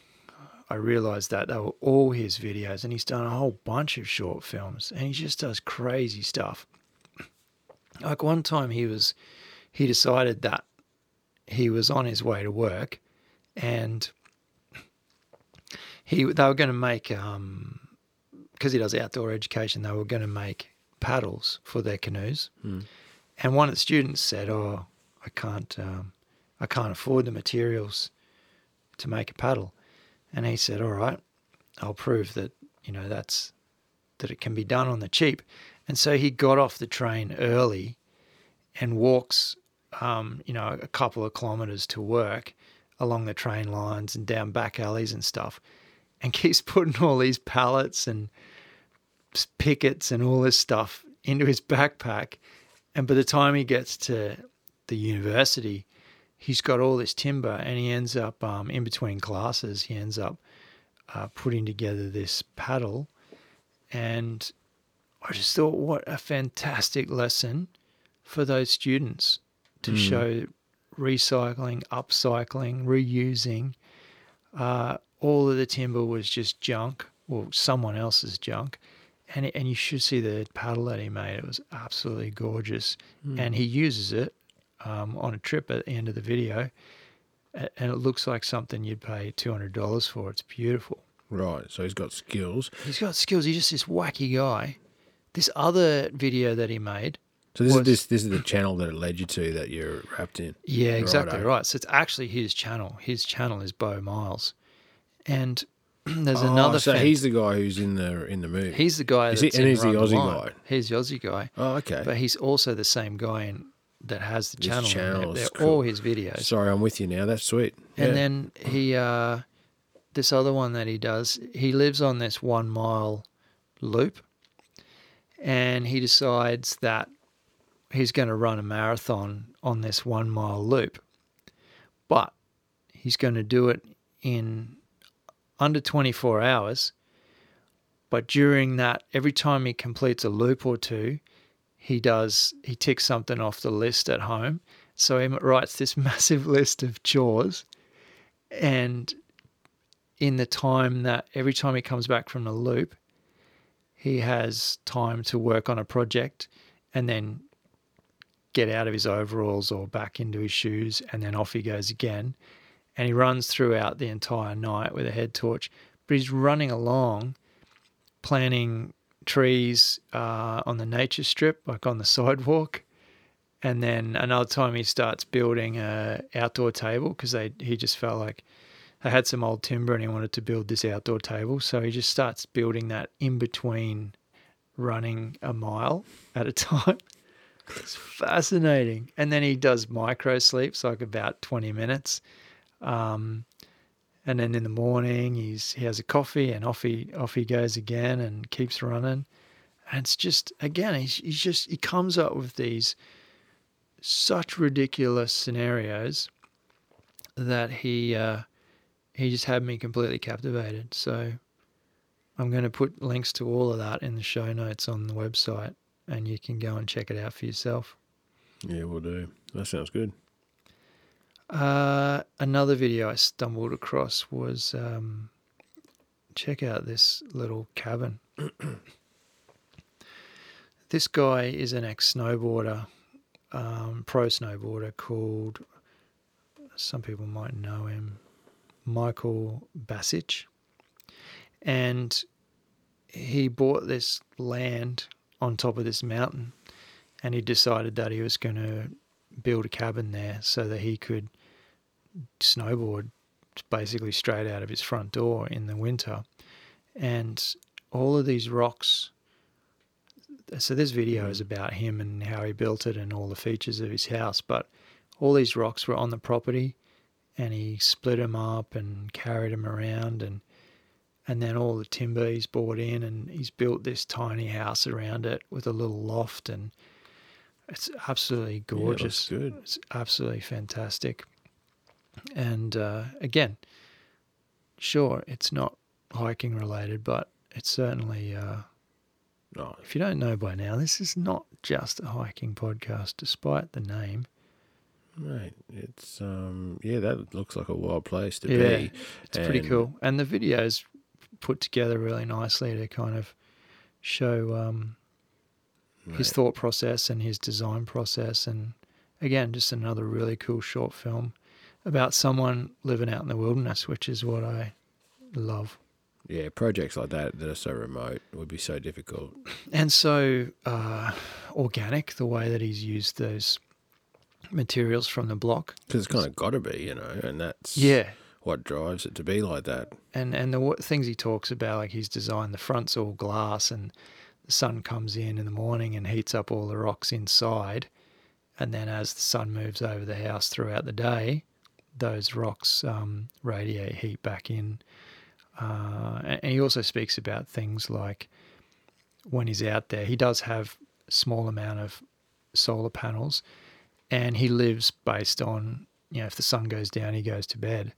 I realized that they were all his videos, and he's done a whole bunch of short films, and he just does crazy stuff. Like one time, he was he decided that he was on his way to work, and he they were going to make um because he does outdoor education, they were going to make paddles for their canoes. Hmm. And one of the students said, "Oh, I can't, um, I can't afford the materials to make a paddle." And he said, "All right, I'll prove that you know that's that it can be done on the cheap." And so he got off the train early and walks, um, you know, a couple of kilometers to work along the train lines and down back alleys and stuff, and keeps putting all these pallets and pickets and all this stuff into his backpack. And by the time he gets to the university, he's got all this timber and he ends up, um, in between classes, he ends up uh, putting together this paddle. And I just thought, what a fantastic lesson for those students to Mm. show recycling, upcycling, reusing. Uh, all of the timber was just junk, or someone else's junk. And, and you should see the paddle that he made. It was absolutely gorgeous. And he uses it um, on a trip at the end of the video. And it looks like something you'd pay $200 for. It's beautiful. Right. So he's got skills. He's got skills. He's just this wacky guy. This other video that he made, So this was- is this this is the channel that it led you to that you're wrapped in. Yeah, exactly Righto. right. So it's actually his channel. His channel is Beau Miles, and there's Oh, another. So fan- he's the guy who's in the in the movie. he's the guy. He- and in he's the Aussie Line. guy? He's the Aussie guy, oh, okay. but he's also the same guy in, that has the channel. in there. They're cool. all his videos. Sorry, I'm with you now. That's sweet. And Yeah. then he, uh, this other one that he does, he lives on this one mile loop, and he decides that he's going to run a marathon on this one mile loop, but he's going to do it in under 24 hours. But during that, every time he completes a loop or two, he does he ticks something off the list at home. So he writes this massive list of chores, and in the time that every time he comes back from the loop, he has time to work on a project, and then get out of his overalls or back into his shoes, and then off he goes again. And he runs throughout the entire night with a head torch, but he's running along, planting trees uh, on the nature strip, like on the sidewalk. And then another time he starts building a outdoor table because they he just felt like they had some old timber and he wanted to build this outdoor table. So he just starts building that in between running a mile at a time. It's fascinating. And then he does micro sleeps, like about 20 minutes. Um, and then in the morning, he's he has a coffee and off he off he goes again and keeps running. And it's just again, he's, he's just he comes up with these such ridiculous scenarios that he uh, he just had me completely captivated. So I'm going to put links to all of that in the show notes on the website, and you can go and check it out for yourself. yeah, we'll do. That sounds good. Uh, another video I stumbled across was um, check out this little cabin. this guy is an ex snowboarder, um, pro snowboarder called, some people might know him, Michael Basich. And he bought this land on top of this mountain and he decided that he was going to build a cabin there so that he could snowboard basically straight out of his front door in the winter. And all of these rocks. So this video is mm. about him and how he built it and all the features of his house. But all these rocks were on the property, and he split them up and carried them around, and and then all the timber he's bought in, and he's built this tiny house around it with a little loft, and it's absolutely Yeah, it gorgeous. good. It's absolutely fantastic. And uh, again, sure, it's not hiking related, but it's certainly, uh, Oh, if you don't know by now, this is not just a hiking podcast, despite the name. mate, it's um, yeah, that looks like a wild place to Yeah, be. It's pretty cool. And the video's put together really nicely to kind of show um, his thought process and his design process. And again, just another really cool short film about someone living out in the wilderness, which is what I love. yeah, projects like that that are so remote would be so difficult. And so uh, organic, the way that he's used those materials from the block. Because it's kind of got to be, you know, and that's Yeah. what drives it to be like that. and and the w- things he talks about, like he's designed the front's all glass, and the sun comes in in the morning and heats up all the rocks inside, and then as the sun moves over the house throughout the day, those rocks um, radiate heat back in. Uh, and he also speaks about things like when he's out there, he does have a small amount of solar panels, and he lives based on you know if the sun goes down, he goes to bed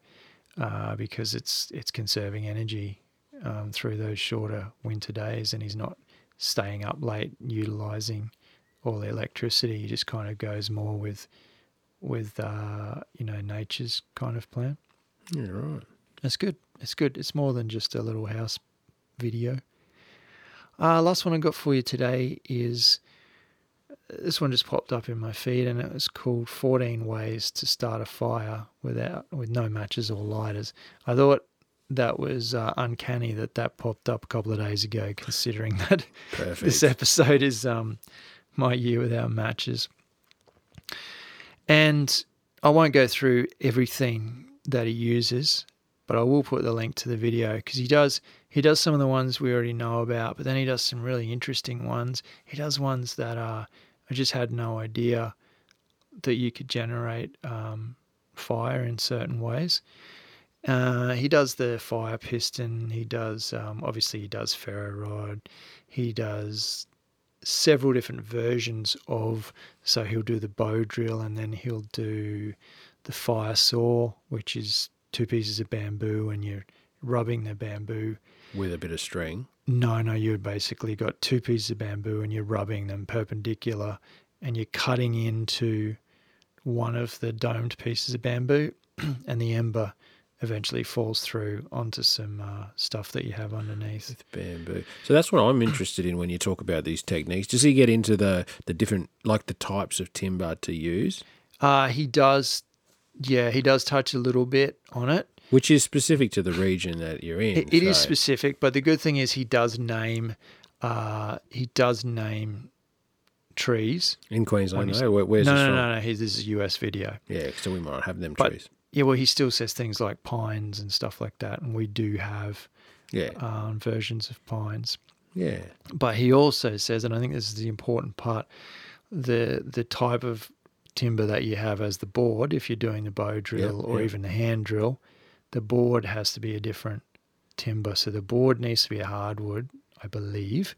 uh, because it's it's conserving energy um, through those shorter winter days, and he's not staying up late utilizing all the electricity. He just kind of goes more with with uh, you know nature's kind of plan. Yeah, right. It's good. It's good. It's more than just a little house video. Uh, last one I got for you today is this one just popped up in my feed, and it was called "14 Ways to Start a Fire Without with No Matches or Lighters." I thought that was uh, uncanny that that popped up a couple of days ago, considering that this episode is um, my year without matches. And I won't go through everything that he uses, but I will put the link to the video because he does he does some of the ones we already know about, but then he does some really interesting ones. He does ones that are I just had no idea that you could generate um, fire in certain ways. Uh, he does the fire piston. He does um, obviously he does ferro rod. He does several different versions of. So he'll do the bow drill, and then he'll do the fire saw, which is two pieces of bamboo, and you're rubbing the bamboo. With a bit of string. No, no, you've basically got two pieces of bamboo, and you're rubbing them perpendicular, and you're cutting into one of the domed pieces of bamboo, and the ember eventually falls through onto some uh, stuff that you have underneath. With bamboo. So that's what I'm interested in when you talk about these techniques. Does he get into the the different like the types of timber to use? Uh, he does, yeah, he does touch a little bit on it. Which is specific to the region that you're in. It, it is so- specific, but the good thing is he does name, uh, he does name trees. in Queensland. No, Where, where's no, this no, no, no, His this is a US video. Yeah, so we might have them trees. Yeah, well, he still says things like pines and stuff like that, and we do have Yeah, um, versions of pines. yeah, But he also says, and I think this is the important part, the the type of timber that you have as the board, if you're doing the bow drill or yeah. even the hand drill, the board has to be a different timber. So the board needs to be a hardwood, I believe.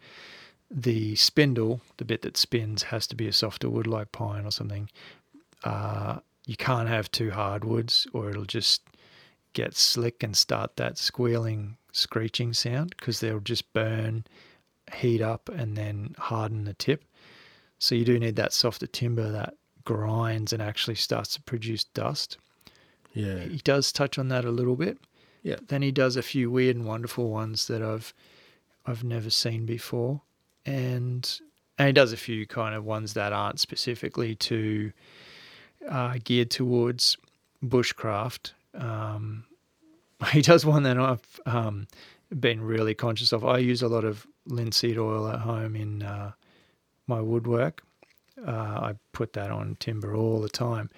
The spindle, the bit that spins, has to be a softer wood like pine or something. Uh, you can't have two hardwoods or it'll just get slick and start that squealing, screeching sound because they'll just burn, heat up, and then harden the tip. So you do need that softer timber that grinds and actually starts to produce dust. yeah. He does touch on that a little bit. Yeah. Then he does a few weird and wonderful ones that I've I've never seen before, and and he does a few kind of ones that aren't specifically to uh, geared towards bushcraft. Um, he does one that I've um, been really conscious of. I use a lot of linseed oil at home in uh, my woodwork. Uh, I put that on timber all the time,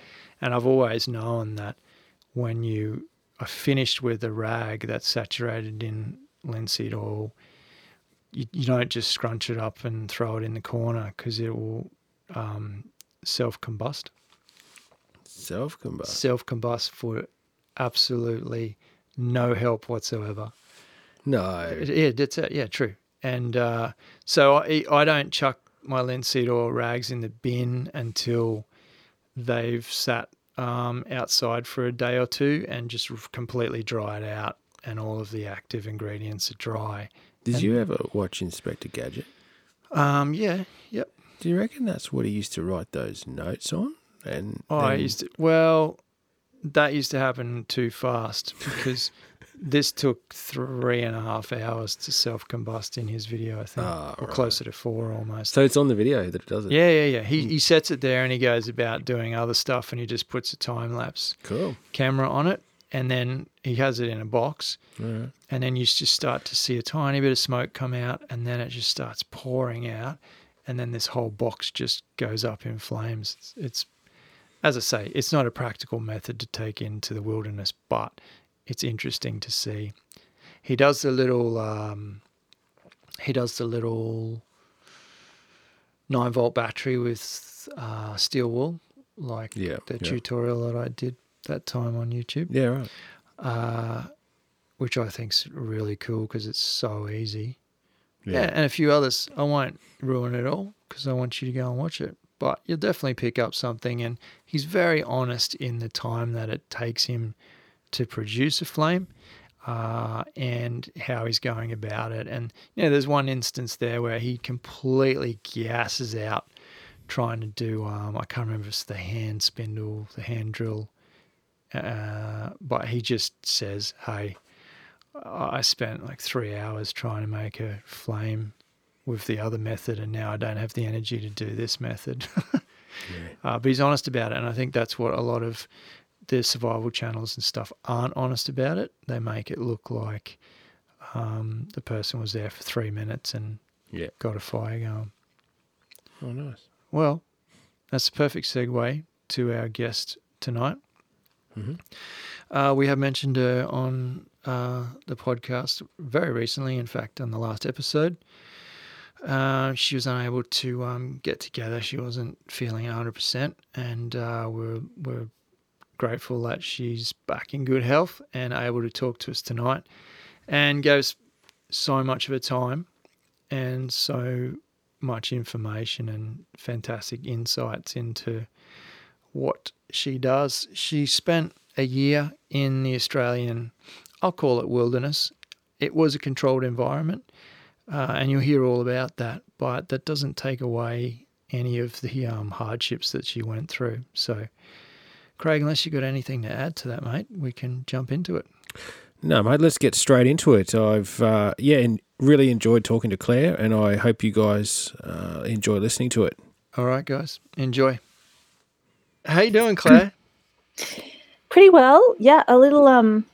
and I've always known that when you are finished with a rag that's saturated in linseed oil, you, you don't just scrunch it up and throw it in the corner because it will um, self combust. Self combust. Self combust for absolutely no help whatsoever. No. Yeah, that's it. Yeah, true. And uh, so I, I don't chuck my linseed oil rags in the bin until they've sat um, outside for a day or two and just completely dried out, and all of the active ingredients are dry. Did and- you ever watch Inspector Gadget? Um, yeah, yep. Do you reckon that's what he used to write those notes on? And Oh, I then- used to, well, that used to happen too fast because this took three and a half hours to self combust in his video, I think, Ah, or right. closer to four almost. So it's on the video that it does it. Yeah, yeah, yeah. He he sets it there and he goes about doing other stuff and he just puts a time lapse Cool. camera on it and then he has it in a box right. and then you just start to see a tiny bit of smoke come out and then it just starts pouring out and then this whole box just goes up in flames. It's, it's as I say, it's not a practical method to take into the wilderness, but it's interesting to see. He does the little um, he does the little nine volt battery with uh, steel wool, like Yeah. the yeah. tutorial that I did that time on YouTube, Yeah, right. uh, which I think's really cool because it's so easy. Yeah. Yeah, and a few others. I won't ruin it all because I want you to go and watch it. But you'll definitely pick up something, and he's very honest in the time that it takes him to produce a flame, uh, and how he's going about it. And you know, there's one instance there where he completely gasses out trying to do. Um, I can't remember if it's the hand spindle, the hand drill, uh, but he just says, "Hey." I spent like three hours trying to make a flame with the other method, and now I don't have the energy to do this method. Yeah. uh, but he's honest about it, and I think that's what a lot of the survival channels and stuff aren't honest about it. They make it look like um, the person was there for three minutes and Yeah. got a fire going. Oh, nice. Well, that's a perfect segue to our guest tonight. Mhm. Uh, we have mentioned her on uh, the podcast very recently, in fact, on the last episode. Uh, she was unable to um, get together. She wasn't feeling 100%, and uh, we're, we're grateful that she's back in good health and able to talk to us tonight and gave us so much of her time and so much information and fantastic insights into what she does. She spent a year in the Australian, I'll call it wilderness. It was a controlled environment, uh, and you'll hear all about that, but that doesn't take away any of the um, hardships that she went through. So, Craig, unless you've got anything to add to that, mate, we can jump into it. No, mate, let's get straight into it. I've, uh, yeah, and really enjoyed talking to Claire, and I hope you guys uh, enjoy listening to it. All right, guys, enjoy. How you doing, Claire? Pretty well. Yeah, a little um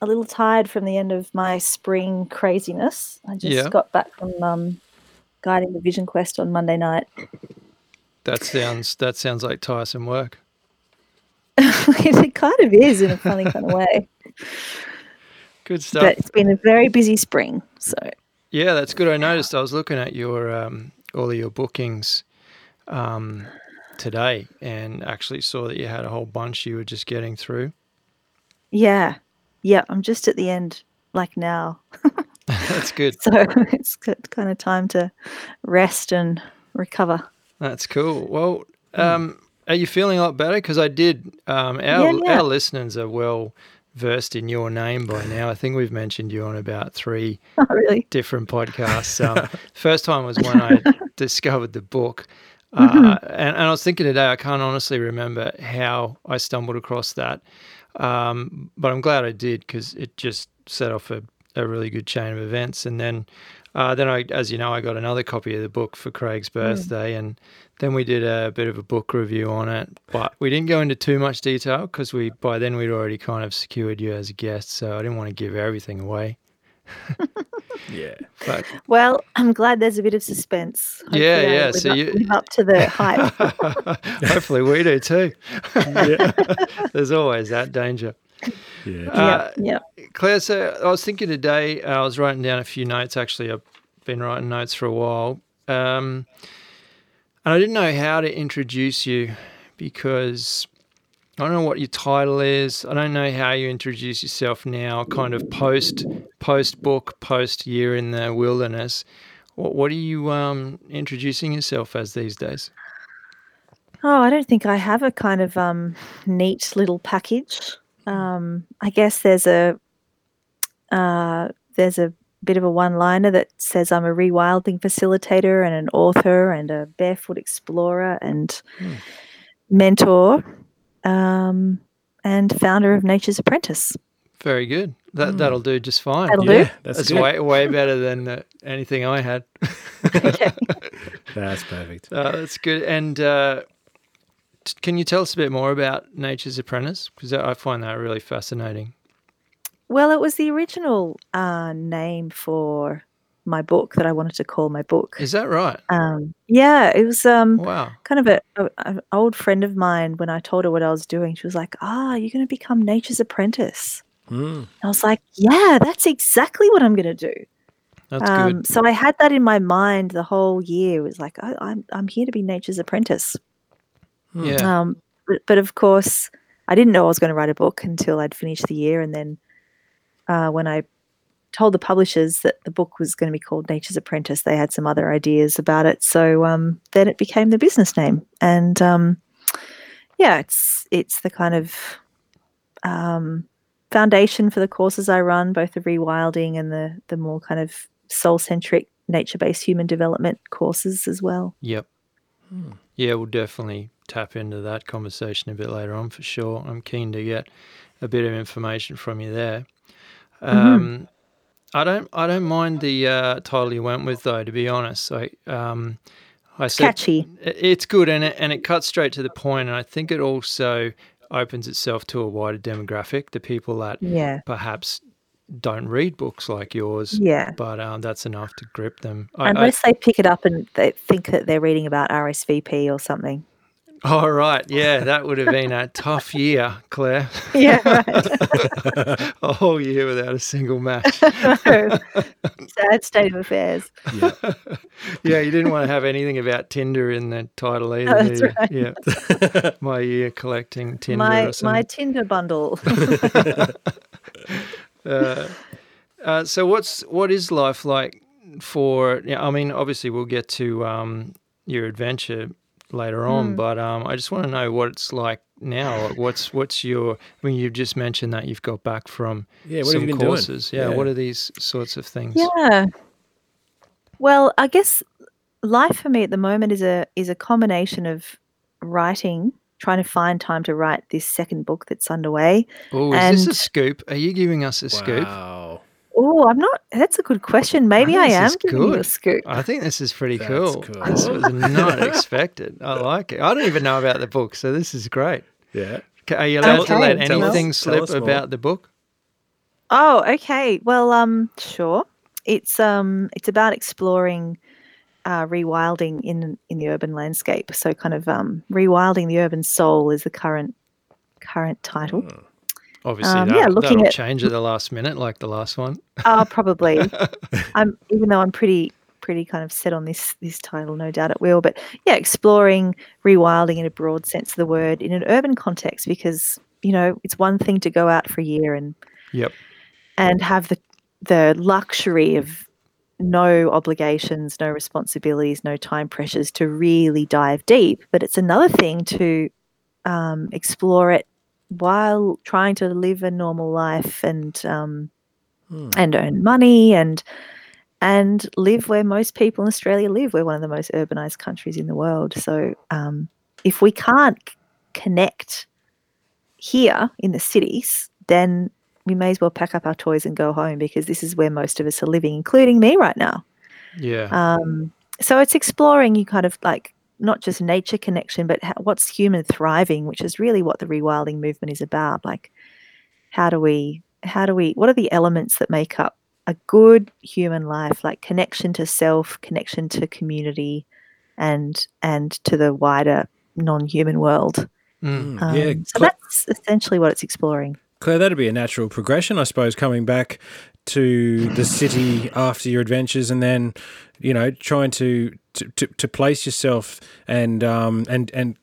a little tired from the end of my spring craziness. I just Yeah. got back from um guiding the Vision Quest on Monday night. That sounds that sounds like tiresome work. it kind of is in a funny kind of way. Good stuff. But it's been a very busy spring. So Yeah, that's good. I noticed I was looking at your um, all of your bookings um, today, and actually saw that you had a whole bunch you were just getting through. yeah. Yeah, I'm just at the end like now. that's good. So it's kind of time to rest and recover. That's cool. Well, um, are you feeling a lot better? Because I did. Um, our Yeah, yeah. our listeners are well versed in your name by now. I think we've mentioned you on about three really. different podcasts. Um, first time was when I discovered the book. Mm-hmm. Uh, and, and I was thinking today, I can't honestly remember how I stumbled across that. Um, but I'm glad I did because it just set off a, a really good chain of events. And then, uh, then I, as you know, I got another copy of the book for Craig's birthday, and then we did a bit of a book review on it. But we didn't go into too much detail because we by then we'd already kind of secured you as a guest, so I didn't want to give everything away. Yeah. But Well, I'm glad there's a bit of suspense. Yeah, Hopefully I yeah, live so up- you- live up to the hype. Hopefully, we do too. There's always that danger. Yeah. Uh, yeah, Claire, so I was thinking today, uh, I was writing down a few notes. Actually, I've been writing notes for a while. Um, and I didn't know how to introduce you because I don't know what your title is. I don't know how you introduce yourself now, kind of post post book, post year in the wilderness. What, what are you um, introducing yourself as these days? Oh, I don't think I have a kind of um, neat little package. Um, I guess there's a uh, there's a bit of a one-liner that says I'm a rewilding facilitator and an author and a barefoot explorer and Hmm. mentor um, and founder of Nature's Apprentice. Very good. That that'll do just fine. That'll yeah, do. that's, That's way way better than uh, anything I had. That's perfect. Uh, that's good. And uh, t- can you tell us a bit more about Nature's Apprentice? Because I find that really fascinating. Well, it was the original uh, name for my book that I wanted to call my book. Is that right? Um, yeah, it was um, Wow. kind of a, a, an old friend of mine. When I told her what I was doing, she was like, "Ah, you're going to become Nature's Apprentice." Mm. I was like, "Yeah, that's exactly what I'm going to do." That's Um, good. so I had that in my mind the whole year. It was like, I, "I'm I'm here to be Nature's Apprentice." Yeah. Um, but, but of course, I didn't know I was going to write a book until I'd finished the year. And then uh, when I told the publishers that the book was going to be called Nature's Apprentice, they had some other ideas about it. So um, then it became the business name. And um, yeah, it's it's the kind of um, foundation for the courses I run, both the rewilding and the the more kind of soul centric, nature based human development courses as well. Yep. Yeah, we'll definitely tap into that conversation a bit later on for sure. I'm keen to get a bit of information from you there. Um, I don't, I don't mind the uh, title you went with though. To be honest, I, um, I said Catchy. It's good and it and it cuts straight to the point, and I think it also opens itself to a wider demographic, the people that Yeah. perhaps don't read books like yours. Yeah. But um, that's enough to grip them. I, I, Unless they pick it up and they think that they're reading about RSVP or something. Oh, right. Yeah, that would have been a tough year, Claire. Yeah, right. a whole year without a single match. Sad state of affairs. Yeah. yeah, you didn't want to have anything about Tinder in the title either. That's did you? Yeah. my year collecting Tinder my or my. Tinder bundle. uh, uh, so what's what is life like for? Yeah, I mean, obviously we'll get to um, your adventure later on, Mm. but um, I just want to know what it's like now. What's what's your? I mean, you've just mentioned that you've got back from Yeah, what some have you been courses. doing? Yeah, what are these sorts of things? yeah. Well, I guess life for me at the moment is a is a combination of writing, trying to find time to write this second book that's underway. Oh, is this a scoop? Are you giving us a scoop? Wow. Oh, I'm not. That's a good question. Maybe think I, this am is giving you a good. scoop. I think this is pretty That's cool. cool. This was not expected. I like it. I don't even know about the book, so this is great. Yeah. Ca- Are you allowed to Okay, let tell us- anything tell slip about the book? Oh, okay. Well, um, sure. It's um, it's about exploring uh, rewilding in in the urban landscape. So, kind of um, rewilding the urban soul is the current current title. Mm. Obviously, Um, that, yeah, looking that'll at- change at the last minute, like the last one. Uh, probably. I'm even though I'm pretty pretty kind of set on this this title, no doubt it will. But yeah, exploring rewilding in a broad sense of the word in an urban context, because you know it's one thing to go out for a year and Yep. and have the the luxury of no obligations, no responsibilities, no time pressures to really dive deep. But it's another thing to um, explore it while trying to live a normal life and um, Hmm. and earn money and and live where most people in Australia live. We're one of the most urbanized countries in the world. So um, if we can't connect here in the cities, then we may as well pack up our toys and go home because this is where most of us are living, including me right now. Yeah. Um, so it's exploring you kind of like not just nature connection, but ho- what's human thriving, which is really what the rewilding movement is about. Like, how do we, how do we, what are the elements that make up a good human life? Like connection to self, connection to community, and and to the wider non-human world. Mm. Mm. Um, yeah. so Cla- that's essentially what it's exploring. Claire, that'd be a natural progression, I suppose, coming back to the city after your adventures, and then, you know, trying to to, to, to place yourself and um and and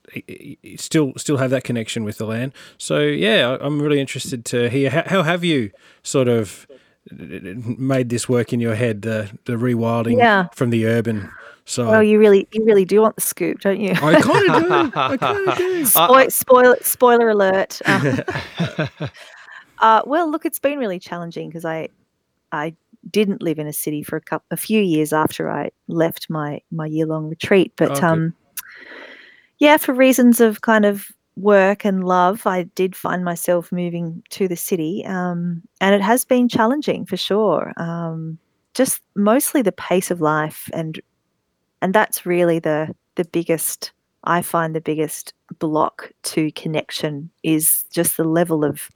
still still have that connection with the land. So yeah, I- I'm really interested to hear how, how have you sort of made this work in your head the the rewilding Yeah. from the urban so Well, you really, you really do want the scoop, don't you? I kind of do. I kind of do. Spoil, spoil, spoiler alert. Um, uh, well, look, it's been really challenging because I, I didn't live in a city for a couple, a few years after I left my my year long retreat. But Oh, good. um, yeah, for reasons of kind of work and love, I did find myself moving to the city, um, and it has been challenging for sure. Um, just mostly the pace of life, and and that's really the the biggest I find the biggest block to connection is just the level of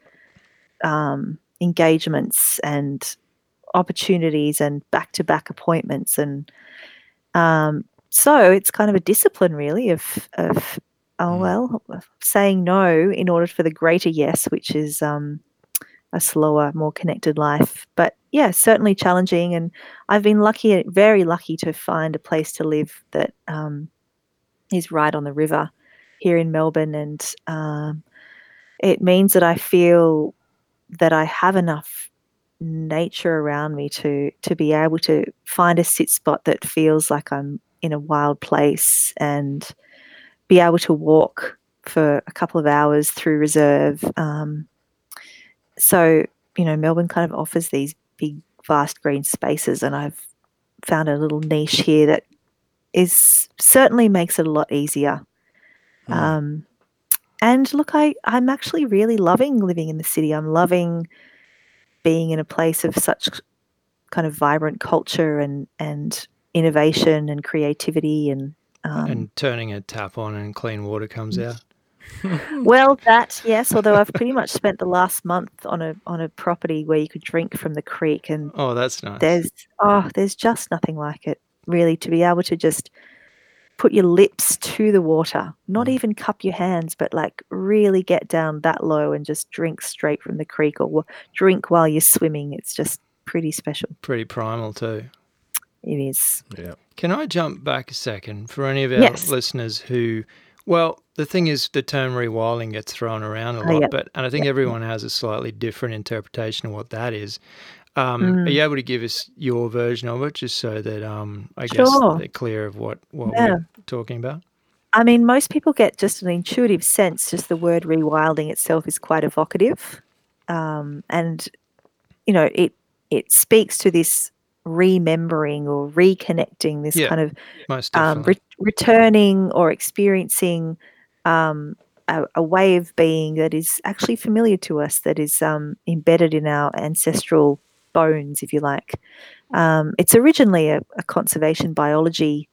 um, engagements and opportunities and back to back appointments. And um, so it's kind of a discipline, really, of, of oh, Mm. well, saying no in order for the greater yes, which is um, a slower, more connected life. But yeah, certainly challenging. And I've been lucky, very lucky to find a place to live that. Um, is right on the river here in Melbourne, and um, it means that I feel that I have enough nature around me to to be able to find a sit spot that feels like I'm in a wild place and be able to walk for a couple of hours through reserve. Um, so you know, Melbourne kind of offers these big, vast green spaces, and I've found a little niche here that is certainly makes it a lot easier. Mm. Um, and look, I I'm actually really loving living in the city. I'm loving being in a place of such kind of vibrant culture and and innovation and creativity and um, and turning a tap on and clean water comes out. well, that yes. Although I've pretty much spent the last month on a on a property where you could drink from the creek, and Oh, that's nice. there's oh, there's just nothing like it really to be able to just put your lips to the water, not Mm. even cup your hands, but like really get down that low and just drink straight from the creek or drink while you're swimming. It's just pretty special. Pretty primal too. It is. Yeah. Can I jump back a second for any of our Yes. listeners who, well, the thing is, the term rewilding gets thrown around a Oh, lot, yeah. but and I think everyone has a slightly different interpretation of what that is. Um, Are Mm. you able to give us your version of it, just so that um, I guess they're clear of what what Yeah. we're talking about? I mean, most people get just an intuitive sense. Just the word rewilding itself is quite evocative, um, and you know, it it speaks to this remembering or reconnecting, this Yeah, kind of Most um, re- returning or experiencing um, a, a way of being that is actually familiar to us, that is um, embedded in our ancestral bones, if you like. Um, it's originally a, a conservation biology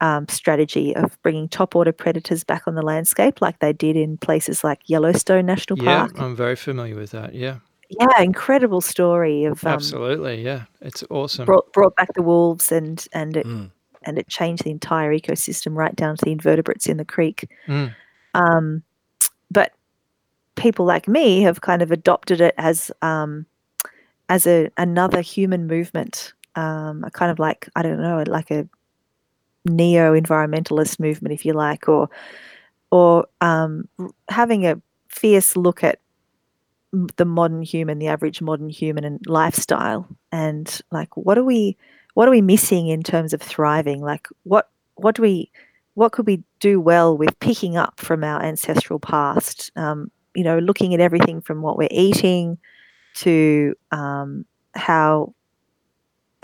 um, strategy of bringing top order predators back on the landscape, like they did in places like Yellowstone National yeah, Park. I'm very familiar with that. Yeah, Yeah, incredible story of um, absolutely. Yeah, it's awesome. brought brought back the wolves and and it Mm. and it changed the entire ecosystem right down to the invertebrates in the creek. Mm. Um, but people like me have kind of adopted it as um, as a another human movement, um, a kind of like I don't know, like a neo environmentalist movement, if you like, or or um, having a fierce look at the modern human, the average modern human, and lifestyle, and like what are we what are we missing in terms of thriving? Like what what do we what could we do well with picking up from our ancestral past? Um, you know, looking at everything from what we're eating to um, how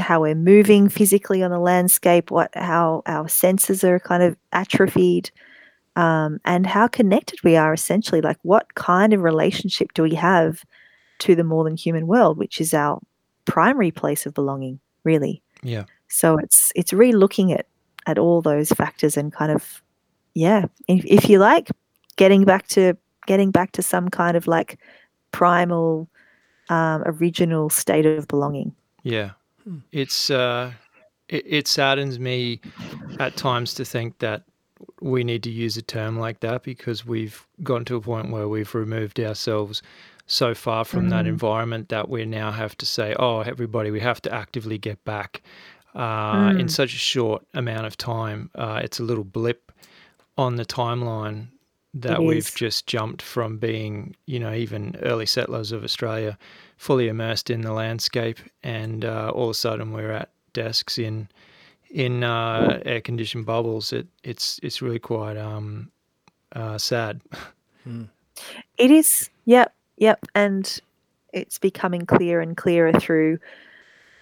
how we're moving physically on the landscape, what how our senses are kind of atrophied, um, and how connected we are essentially. Like, what kind of relationship do we have to the more than human world, which is our primary place of belonging, really? Yeah, So it's it's re-looking at at all those factors and kind of yeah, if, if you like, getting back to getting back to some kind of like primal, um, original state of belonging. yeah. Hmm. It's uh, it, it saddens me at times to think that we need to use a term like that because we've gotten to a point where we've removed ourselves so far from that Mm. environment that we now have to say, oh, everybody, we have to actively get back uh, in Mm. such a short amount of time. Uh, it's a little blip on the timeline that It we've is. just jumped from being, you know, even early settlers of Australia, fully immersed in the landscape, and uh, all of a sudden we're at desks in in uh, air conditioned bubbles. It it's it's really quite um, uh, sad. Mm. It is, yep, yep, and it's becoming clearer and clearer through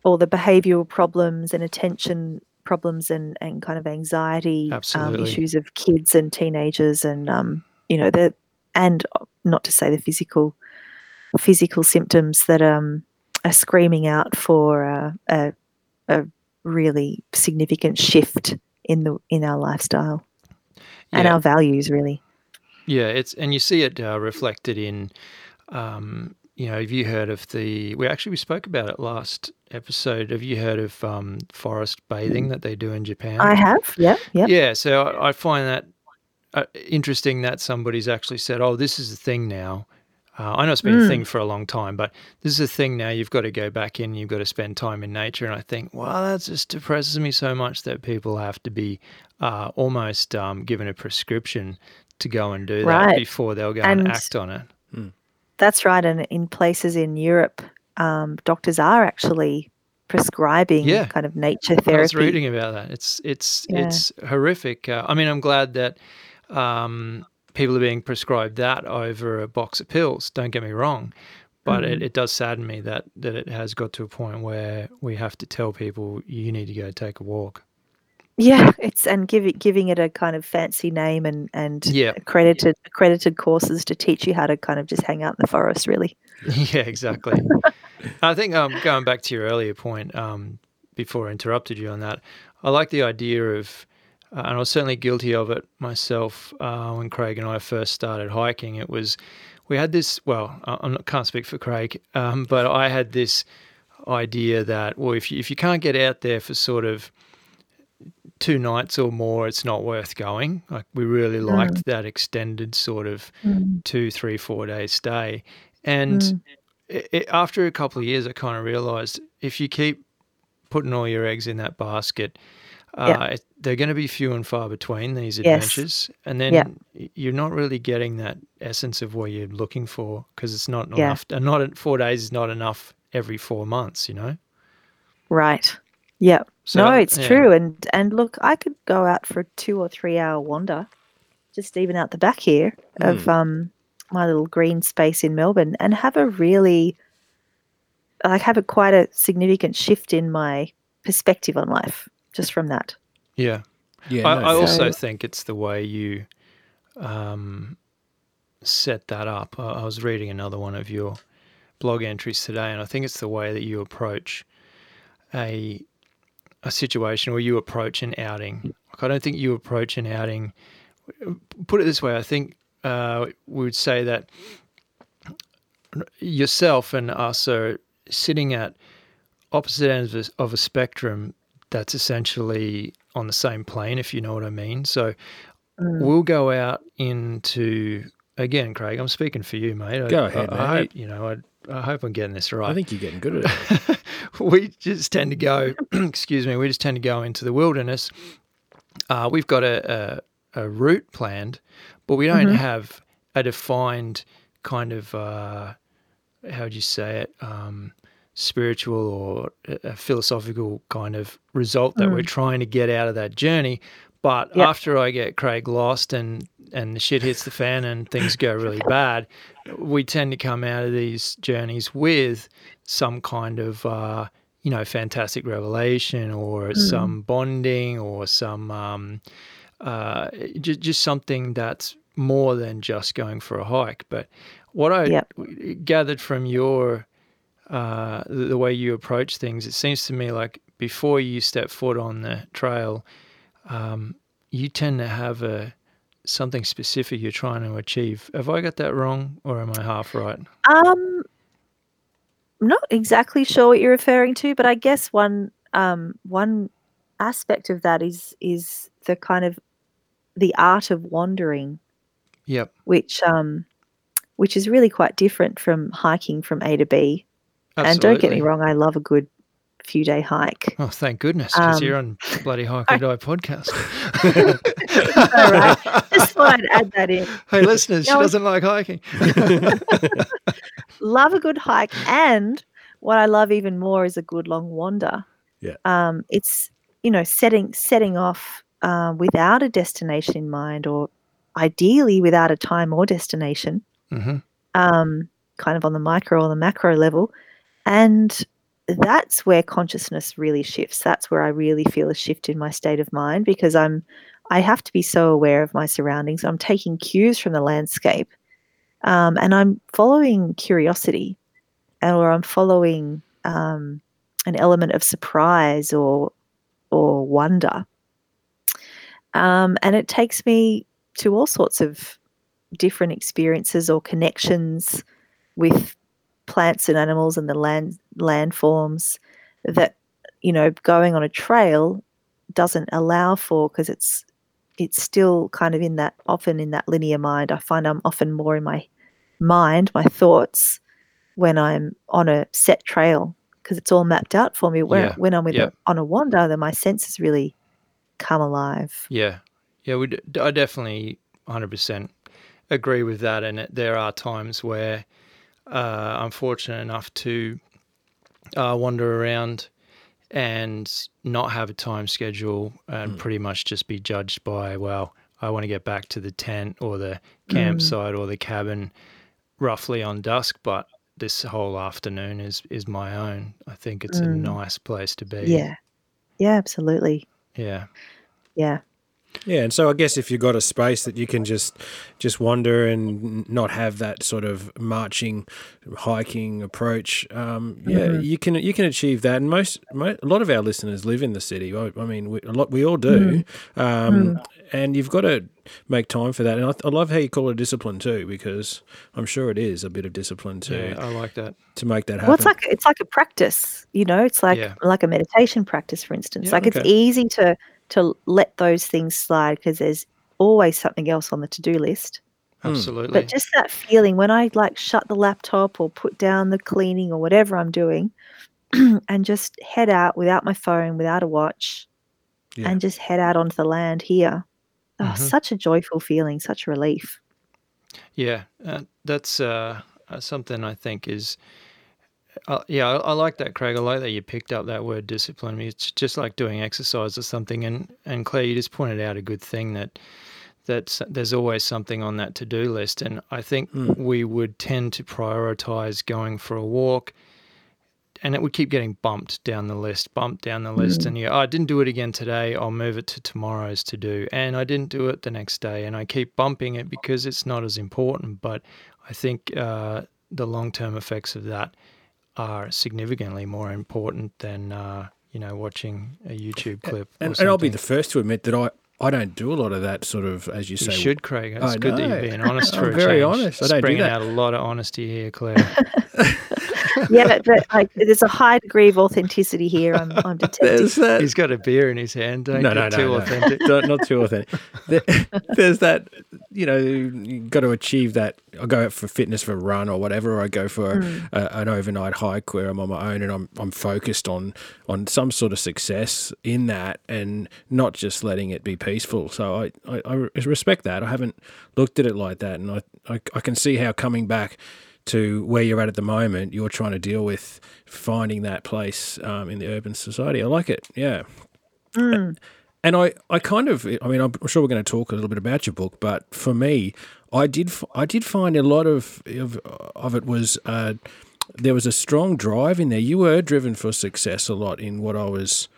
all the behavioural problems and attention problems and, and kind of anxiety um, issues of kids and teenagers and um, you know the and uh, not to say the physical physical symptoms that um, are screaming out for uh, a, a really significant shift in the in our lifestyle and our values really. Yeah, it's and you see it uh, reflected in, um, you know, have you heard of the? We actually we spoke about it last episode. Have you heard of um, forest bathing that they do in Japan? I have Yeah. Yeah. Yeah, so I, I find that uh, interesting that somebody's actually said, "Oh, this is a thing now." Uh, I know it's been a Mm. thing for a long time, but this is a thing now. You've got to go back in. You've got to spend time in nature, and I think, wow, that just depresses me so much that people have to be uh, almost um, given a prescription to go and do that Right. before they'll go and, And- act on it. That's right. And in places in Europe, um, doctors are actually prescribing Yeah. kind of nature therapy. I was reading about that. It's it's Yeah. it's horrific. Uh, I mean, I'm glad that um, people are being prescribed that over a box of pills. Don't get me wrong, but it, Mhm. it does sadden me that that it has got to a point where we have to tell people you need to go take a walk. Yeah, it's and give it, giving it a kind of fancy name and and Yeah. accredited accredited courses to teach you how to kind of just hang out in the forest. Really. yeah, exactly. I think um, going back to your earlier point um, before I interrupted you on that, I like the idea of uh, and I was certainly guilty of it myself uh, when Craig and I first started hiking. It was we had this. Well, I can't speak for Craig, um, but I had this idea that well, if you, if you can't get out there for sort of two nights or more, it's not worth going. Like we really liked mm. that extended sort of mm. two, three, four day stay, and mm. it, it, after a couple of years, I kind of realized if you keep putting all your eggs in that basket, uh, yeah. they're going to be few and far between these adventures, yes. and then yeah. you're not really getting that essence of what you're looking for because it's not yeah. enough. And not four days is not enough every four months, you know. Right. Yeah. So, no, it's true. And and look, I could go out for a two or three hour wander, just even out the back here mm. of hmm. um my little green space in Melbourne, and have a really like have a quite a significant shift in my perspective on life just from that. Yeah. Yeah. I, no, I also think it's the way you um, set that up. I, I was reading another one of your blog entries today, and I think it's the way that you approach a a situation where you approach an outing. Like I don't think you approach an outing. Put it this way, I think uh, we would say that yourself and us are sitting at opposite ends of a, of a spectrum that's essentially on the same plane, if you know what I mean. So mm. we'll go out into again, Craig. I'm speaking for you, mate. Go I, ahead, I, I hope, you know, I, I hope I'm getting this right. I think you're getting good at it. we just tend to go. excuse me. We just tend to go into the wilderness. Uh, we've got a, a, a route planned, but we don't mm-hmm. have a defined kind of uh, how would you say it? Um, spiritual or a philosophical kind of result that mm. we're trying to get out of that journey. But yep. after I get Craig lost and and the shit hits the fan and things go really bad, we tend to come out of these journeys with some kind of uh, you know fantastic revelation or mm. some bonding or some um, uh, just just something that's more than just going for a hike. But what I yep. gathered from your uh, the, the, way you approach things. It seems to me like before you step foot on the trail, um, you tend to have a something specific you're trying to achieve. Have I got that wrong, or am I half right? Um, I'm not exactly sure what you're referring to, but I guess one um, one aspect of that is is the kind of the art of wandering. Yep. Which um, which is really quite different from hiking from A to B. Absolutely. And don't get me wrong, I love a good few day hike. Oh, thank goodness, because um, you're on bloody Hike or Die podcast. All right. Just thought I'd add that in. Hey, listeners, she doesn't like hiking. love a good hike. And what I love even more is a good long wander. Yeah. Um, it's, you know, setting setting off uh, without a destination in mind or ideally without a time or destination. Mm-hmm. Um, kind of on the micro or the macro level and that's where consciousness really shifts. That's where I really feel a shift in my state of mind because I'm I have to be so aware of my surroundings. I'm taking cues from the landscape. Um, and I'm following curiosity or I'm following um, an element of surprise or or wonder. Um, and it takes me to all sorts of different experiences or connections with plants and animals and the land landforms that you know going on a trail doesn't allow for because it's it's still kind of in that often in that linear mind. I find I'm often more in my mind, my thoughts when I'm on a set trail because it's all mapped out for me. Where yeah. when I'm with a, on a wander, then my senses really come alive. Yeah, yeah, we d- I definitely 100 percent agree with that. And it, there are times where uh, I'm fortunate enough to uh, wander around and not have a time schedule and mm. pretty much just be judged by, well, I want to get back to the tent or the hmm. campsite mm. or the cabin roughly on dusk, but this whole afternoon is is my own. I think it's mm. a hmm. nice place to be. Yeah. Yeah, absolutely. Yeah. Yeah. Yeah, and so I guess if you've got a space that you can just just wander and not have that sort of marching, hiking approach, um, yeah, Mhm. you can you can achieve that. And most, mo a lot of our listeners live in the city. I, I mean, we, a lot we all do, um, and you've got to make time for that. And I, I love how you call it discipline too, because I'm sure it is a bit of discipline too. Yeah, I like that. to make that happen. Well, it's like it's like a practice, you know. It's like Yeah. like a meditation practice, for instance. Yeah, like it's easy to to let those things slide because there's always something else on the to do list. Hmm. Absolutely. But just that feeling when I like shut the laptop or put down the cleaning or whatever I'm doing, and just head out without my phone, without a watch, Yeah. and just head out onto the land here. Oh, Mhm. such a joyful feeling, such relief. Yeah, uh, that's uh, uh, something I think is. Uh, yeah, I, I like that, Craig. I like that you picked up that word discipline. It's just like doing exercise or something. And and Claire, you just pointed out a good thing that that there's always something on that to do list. And I think Hmm. we would tend to prioritize going for a walk, and it would keep getting bumped down the list, bumped down the list. Mm. And yeah, oh, I didn't do it again today. I'll move it to tomorrow's to do. And I didn't do it the next day. And I keep bumping it because it's not as important. But I think uh, the long term effects of that are significantly more important than, uh, you know, watching a YouTube clip. and, and I'll be the first to admit that I, I don't do a lot of that sort of, as you You say, should, Craig. It's I good that you're being honest I'm for a very change. honest. I don't do bringing that. out a lot of honesty here, Claire. yeah, but, but like there's a high degree of authenticity here. I'm, I'm detecting. That. He's got a beer in his hand. Don't no, get no, too no, no. authentic. Don't- not too authentic. There- There's that, you know, you got to achieve that. I go out for fitness for a run or whatever, or I go for Mm. a, an overnight hike where I'm on my own and I'm I'm focused on on some sort of success in that and not just letting it be peaceful. So I I, I respect that. I haven't looked at it like that, and I, I I can see how coming back to where you're at at the moment, you're trying to deal with finding that place um, in the urban society. I like it. Yeah. Mm. And I, I kind of, I mean, I'm sure we're going to talk a little bit about your book, but for me, I did, I did find a lot of of, of it was uh, there was a strong drive in there. You were driven for success a lot in what I was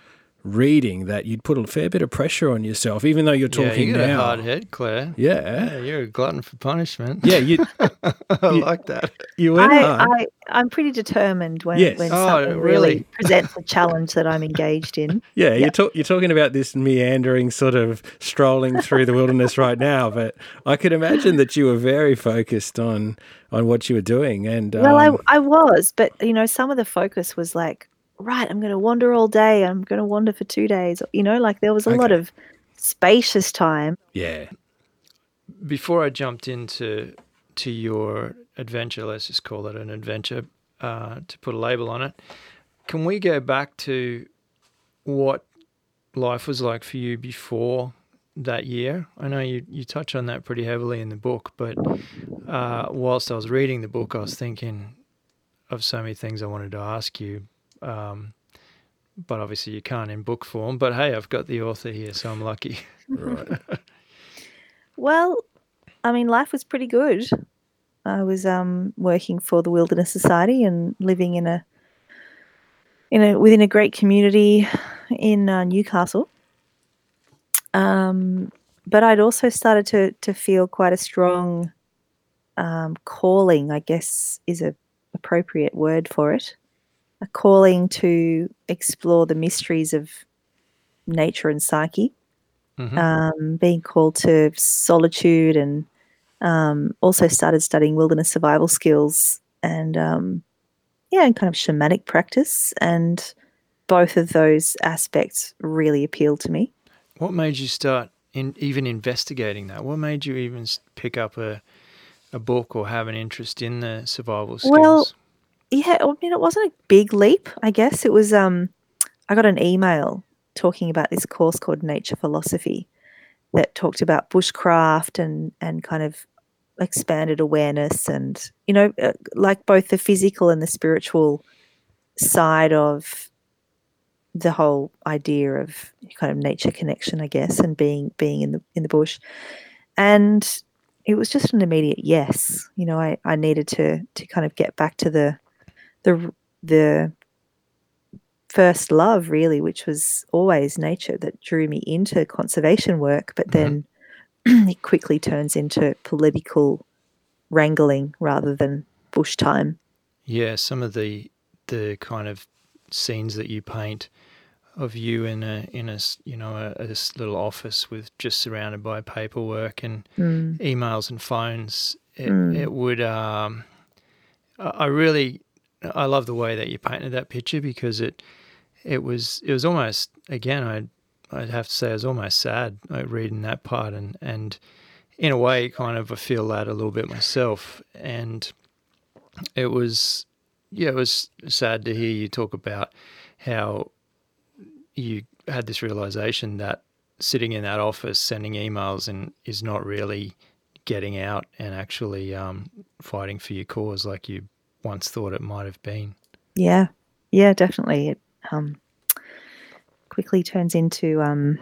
reading. That you'd put a fair bit of pressure on yourself, even though you're Yeah, talking you got now. a hard head, Claire. Yeah, Yeah, you're a glutton for punishment. yeah, you I you- like that. you went I, I, I'm pretty determined when, Yes. when Oh, something really? really presents a challenge that I'm engaged in. Yeah, Yeah. you're, talk, you're talking about this meandering sort of strolling through the wilderness right now, but I could imagine that you were very focused on on what you were doing. And Well, um, I, I was, but you know, some of the focus was like, right, I'm going to wander all day. I'm going to wander for two days. You know, like there was a lot of spacious time. yeah, Before I jumped into to your adventure, let's just call it an adventure, uh, to put a label on it. Can we go back to what life was like for you before that year? I know you, you touch on that pretty heavily in the book, but uh, whilst I was reading the book, I was thinking of so many things I wanted to ask you. Um, but obviously you can't in book form. But hey, I've got the author here, so I'm lucky. right. Well, I mean, life was pretty good. I was um, working for the Wilderness Society and living in a in a within a great community in uh, Newcastle. Um, but I'd also started to to feel quite a strong um, calling. I guess is a appropriate word for it. A calling to explore the mysteries of nature and psyche Mhm. um, being called to solitude and um, also started studying wilderness survival skills and um, yeah, and kind of shamanic practice. And both of those aspects really appealed to me. What made you start in even investigating that? What made you even pick up a a book or have an interest in the survival skills? Well, Yeah, I mean, it wasn't a big leap, I guess. It was, um, I got an email talking about this course called Nature Philosophy that talked about bushcraft and, and kind of expanded awareness and, you know, uh, like both the physical and the spiritual side of the whole idea of kind of nature connection, I guess, and being being in the in the bush. And it was just an immediate yes. You know, I, I needed to to kind of get back to the the the first love, really, which was always nature that drew me into conservation work. But then it quickly turns into political wrangling rather than bush time. Yeah, some of the the kind of scenes that you paint of you in a in a you know a, a little office with just surrounded by paperwork and Mm. emails and phones. It, Mm. it would. Um, I really, I love the way that you painted that picture because it, it was, it was almost again. I'd, I'd have to say, it was almost sad like, reading that part, and and in a way, kind of, I feel that a little bit myself, and it was, yeah, it was sad to hear you talk about how you had this realization that sitting in that office sending emails and is not really getting out and actually um, fighting for your cause like you once thought it might have been. Yeah, yeah, definitely. It um, quickly turns into um,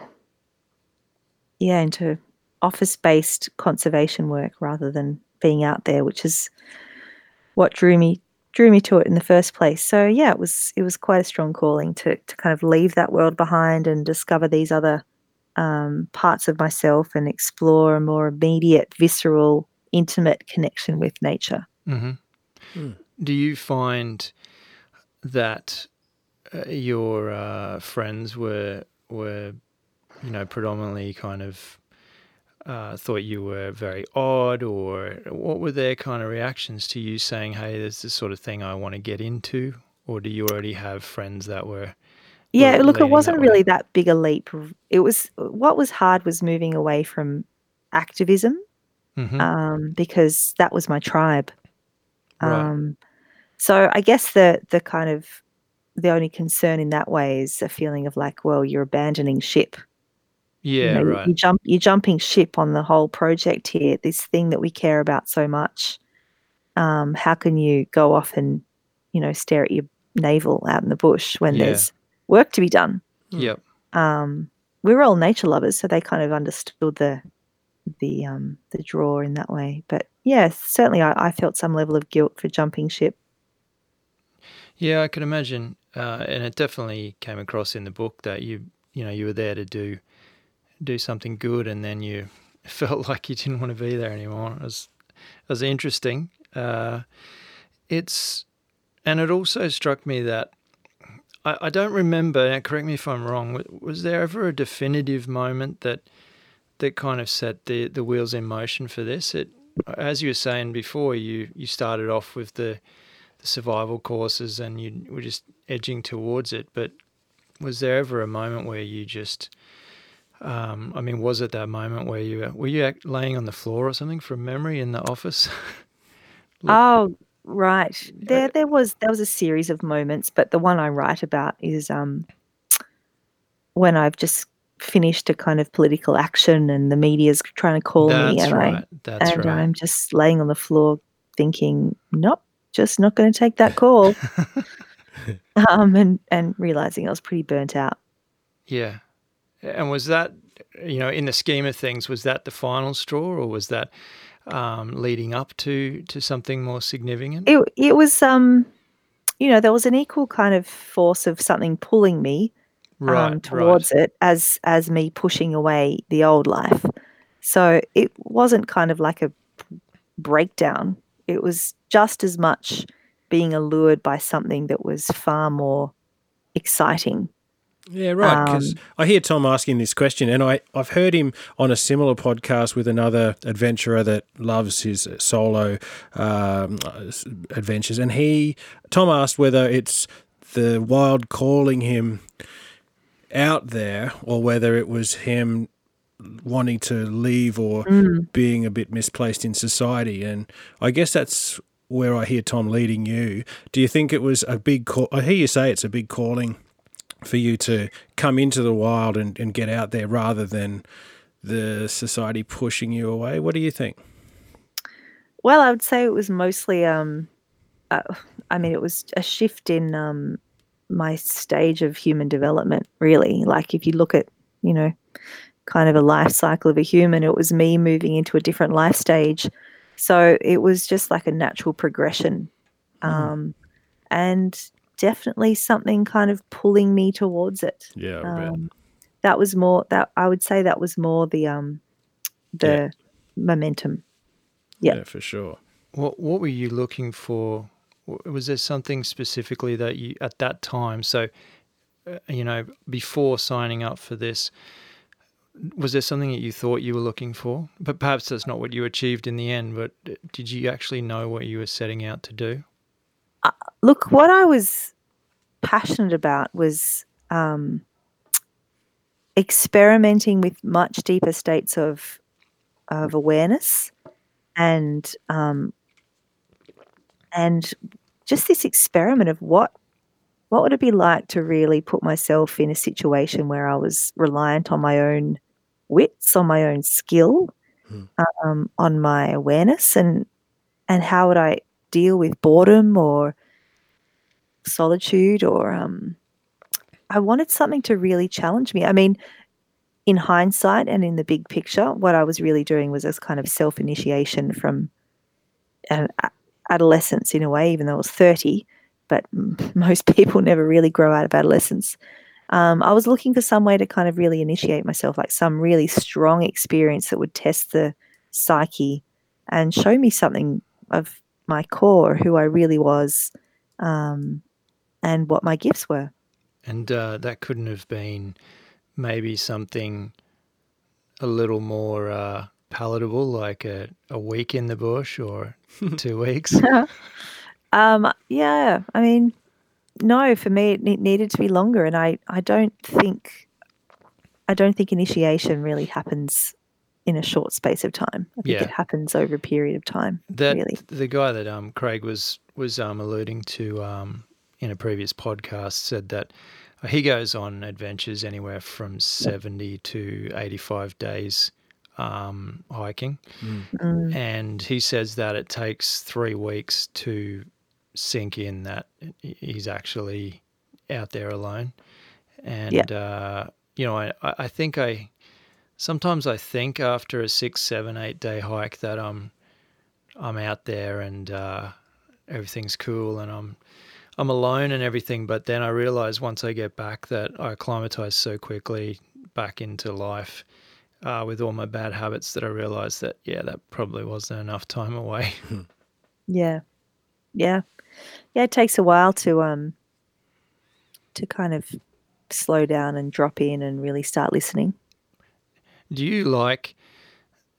yeah, into office-based conservation work rather than being out there, which is what drew me drew me to it in the first place. So yeah, it was it was quite a strong calling to to kind of leave that world behind and discover these other um, parts of myself and explore a more immediate, visceral, intimate connection with nature. hmm Hmm. Do you find that uh, your uh, friends were were you know predominantly kind of uh, thought you were very odd, or what were their kind of reactions to you saying, "Hey, there's this sort of thing I want to get into," or do you already have friends that were Yeah, look, it wasn't that way? really that big a leap. It was what was hard was moving away from activism Mhm. um, because that was my tribe. Right. Um, so I guess the the kind of the only concern in that way is a feeling of like, well, you're abandoning ship. You yeah, know, you- right. You jump, you're jumping ship on the whole project here. This thing that we care about so much. Um, how can you go off and, you know, stare at your navel out in the bush when Yeah. there's work to be done? Yep. um, we were all nature lovers, so they kind of understood the the um, the draw in that way. But yeah, certainly I, I felt some level of guilt for jumping ship. Yeah, I can imagine, uh, and it definitely came across in the book that you, you know, you were there to do, do something good, and then you felt like you didn't want to be there anymore. It was, it was interesting. Uh, it's, and it also struck me that I, I don't remember. Correct me if I'm wrong. wa- Was there ever a definitive moment that that kind of set the the wheels in motion for this? It, as you were saying before, you you started off with the the survival courses and you were just edging towards it. But was there ever a moment where you just, um, I mean, was it that moment where you were you laying on the floor or something from memory in the office? Look- Oh, right. There there was there was a series of moments, but the one I write about is um when I've just finished a kind of political action and the media's trying to call me That's and I That's and right. I'm just laying on the floor thinking, nope, just not going to take that call. um, and and realizing I was pretty burnt out. yeah. And was that, you know, in the scheme of things, was that the final straw, or was that um, leading up to to something more significant? It it was um, you know, there was an equal kind of force of something pulling me um, towards it as as me pushing away the old life. So it wasn't kind of like a breakdown. It was just as much being allured by something that was far more exciting. Yeah, right. Because Um, I hear Tom asking this question, and I, I've heard him on a similar podcast with another adventurer that loves his solo um, adventures. And he, Tom asked whether it's the wild calling him out there or whether it was him wanting to leave or being a bit misplaced in society. And I guess that's where I hear Tom leading you. Do you think it was a big call? I hear you say it's a big calling for you to come into the wild and, and get out there rather than the society pushing you away. What do you think? Well, I would say it was mostly, um, uh, I mean, it was a shift in um, my stage of human development, really. Like, if you look at, you know, kind of a life cycle of a human, it was me moving into a different life stage. So it was just like a natural progression. Um, and definitely something kind of pulling me towards it. Yeah, Um, that was more that I would say that was more the um the momentum. yeah. yeah, for sure. What What were you looking for? Was there something specifically that you at that time? So, uh, you know, before signing up for this, was there something that you thought you were looking for? But perhaps that's not what you achieved in the end. But uh, did you actually know what you were setting out to do? Look, what I was passionate about was um, experimenting with much deeper states of of awareness and um, and just this experiment of what what would it be like to really put myself in a situation where I was reliant on my own wits, on my own skill, Hmm. um, on my awareness, and and how would I deal with boredom or solitude or um, I wanted something to really challenge me. I mean, in hindsight and in the big picture, what I was really doing was this kind of self initiation from an a- adolescence in a way, even though I was 30, but most people never really grow out of adolescence. Um, I was looking for some way to kind of really initiate myself, like some really strong experience that would test the psyche and show me something of my core, who I really was, um, and what my gifts were. And uh, that couldn't have been maybe something a little more uh, palatable, like a, a week in the bush or two weeks. Um, yeah, I mean, no, for me, it ne- needed to be longer, and I, I don't think, I don't think initiation really happens in a short space of time. I think Yeah. it happens over a period of time. That really. the guy that um Craig was was um alluding to um in a previous podcast said that he goes on adventures anywhere from 70 to 85 days um hiking. Mm, and he says that it takes 3 weeks to sink in that he's actually out there alone. And uh you know I I I think I sometimes I think after a six, seven, eight day hike that I'm I'm out there and uh, everything's cool and I'm I'm alone and everything. But then I realize once I get back that I acclimatize so quickly back into life uh, with all my bad habits that I realized that yeah, that probably wasn't enough time away. yeah, yeah, yeah. It takes a while to um, to kind of slow down and drop in and really start listening. do you like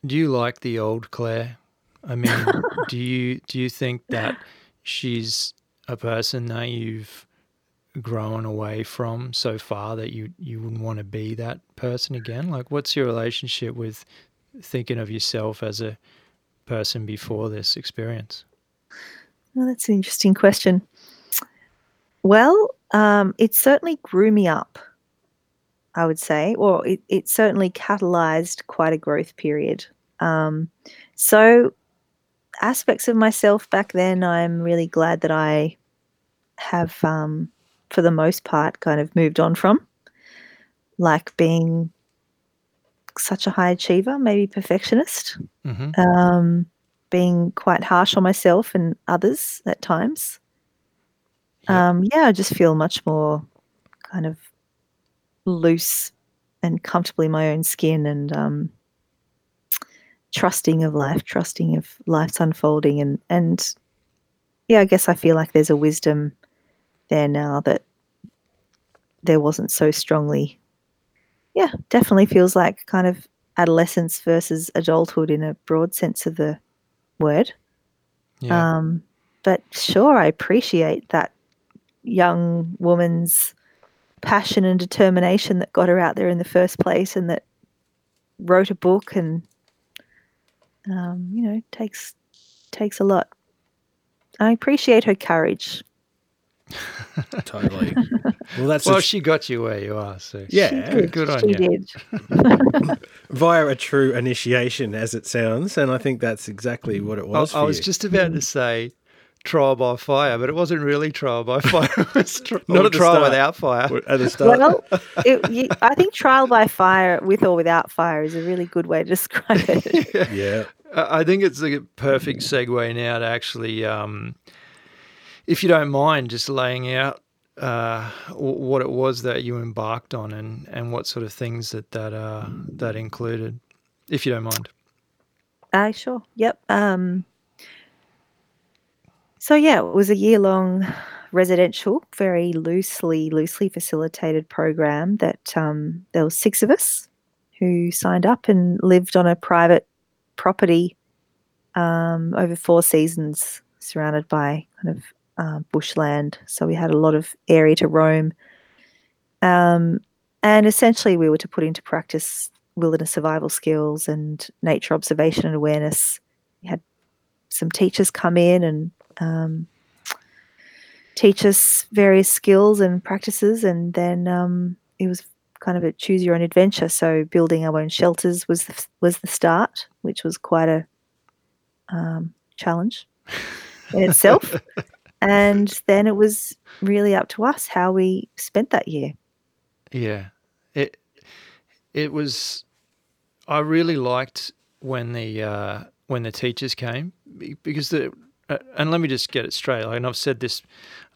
do you like the old Claire? I mean, do you do you think that she's a person that you've grown away from so far that you you wouldn't want to be that person again? Like, what's your relationship with thinking of yourself as a person before this experience? Well, that's an interesting question. Well, um, it certainly grew me up, I would say, or it, it certainly catalyzed quite a growth period. Um, so, aspects of myself back then, I'm really glad that I have, um, for the most part, kind of moved on from, like being such a high achiever, maybe perfectionist hmm um, being quite harsh on myself and others at times. Yeah. Um, yeah, I just feel much more kind of loose and comfortable in my own skin and um, trusting of life, trusting of life's unfolding. And, and yeah, I guess I feel like there's a wisdom there now that there wasn't so strongly. Yeah, definitely feels like kind of adolescence versus adulthood in a broad sense of the word. Yeah. Um, but sure, I appreciate that young woman's passion and determination that got her out there in the first place and that wrote a book and um, you know takes takes a lot. I appreciate her courage. Totally. Well, that's well, a- she got you where you are. So Yeah, she did. good on she you. did. via a true initiation, as it sounds, and I think that's exactly what it was. I for was you. just about to say trial by fire, but it wasn't really trial by fire. It was tr- Not a trial start. without fire. at the start. Well, it, you, I think trial by fire, with or without fire, is a really good way to describe it. yeah, I I think it's a perfect segue now to actually, um, if you don't mind, just laying out uh, what it was that you embarked on and, and what sort of things that that uh, that included, if you don't mind. Uh, sure. Yep. Um, so yeah, it was a year long residential, very loosely loosely facilitated program that um, there were six of us who signed up and lived on a private property um, over four seasons, surrounded by kind of uh, bushland. So we had a lot of area to roam. Um, and essentially, we were to put into practice wilderness survival skills and nature observation and awareness. We had some teachers come in and um, teach us various skills and practices, and then um, it was kind of a choose your own adventure. So building our own shelters was the, was the start, which was quite a um, challenge in itself. and then it was really up to us how we spent that year. Yeah, it it was. I really liked when the uh, when the teachers came because the uh, and let me just get it straight. And I've said this.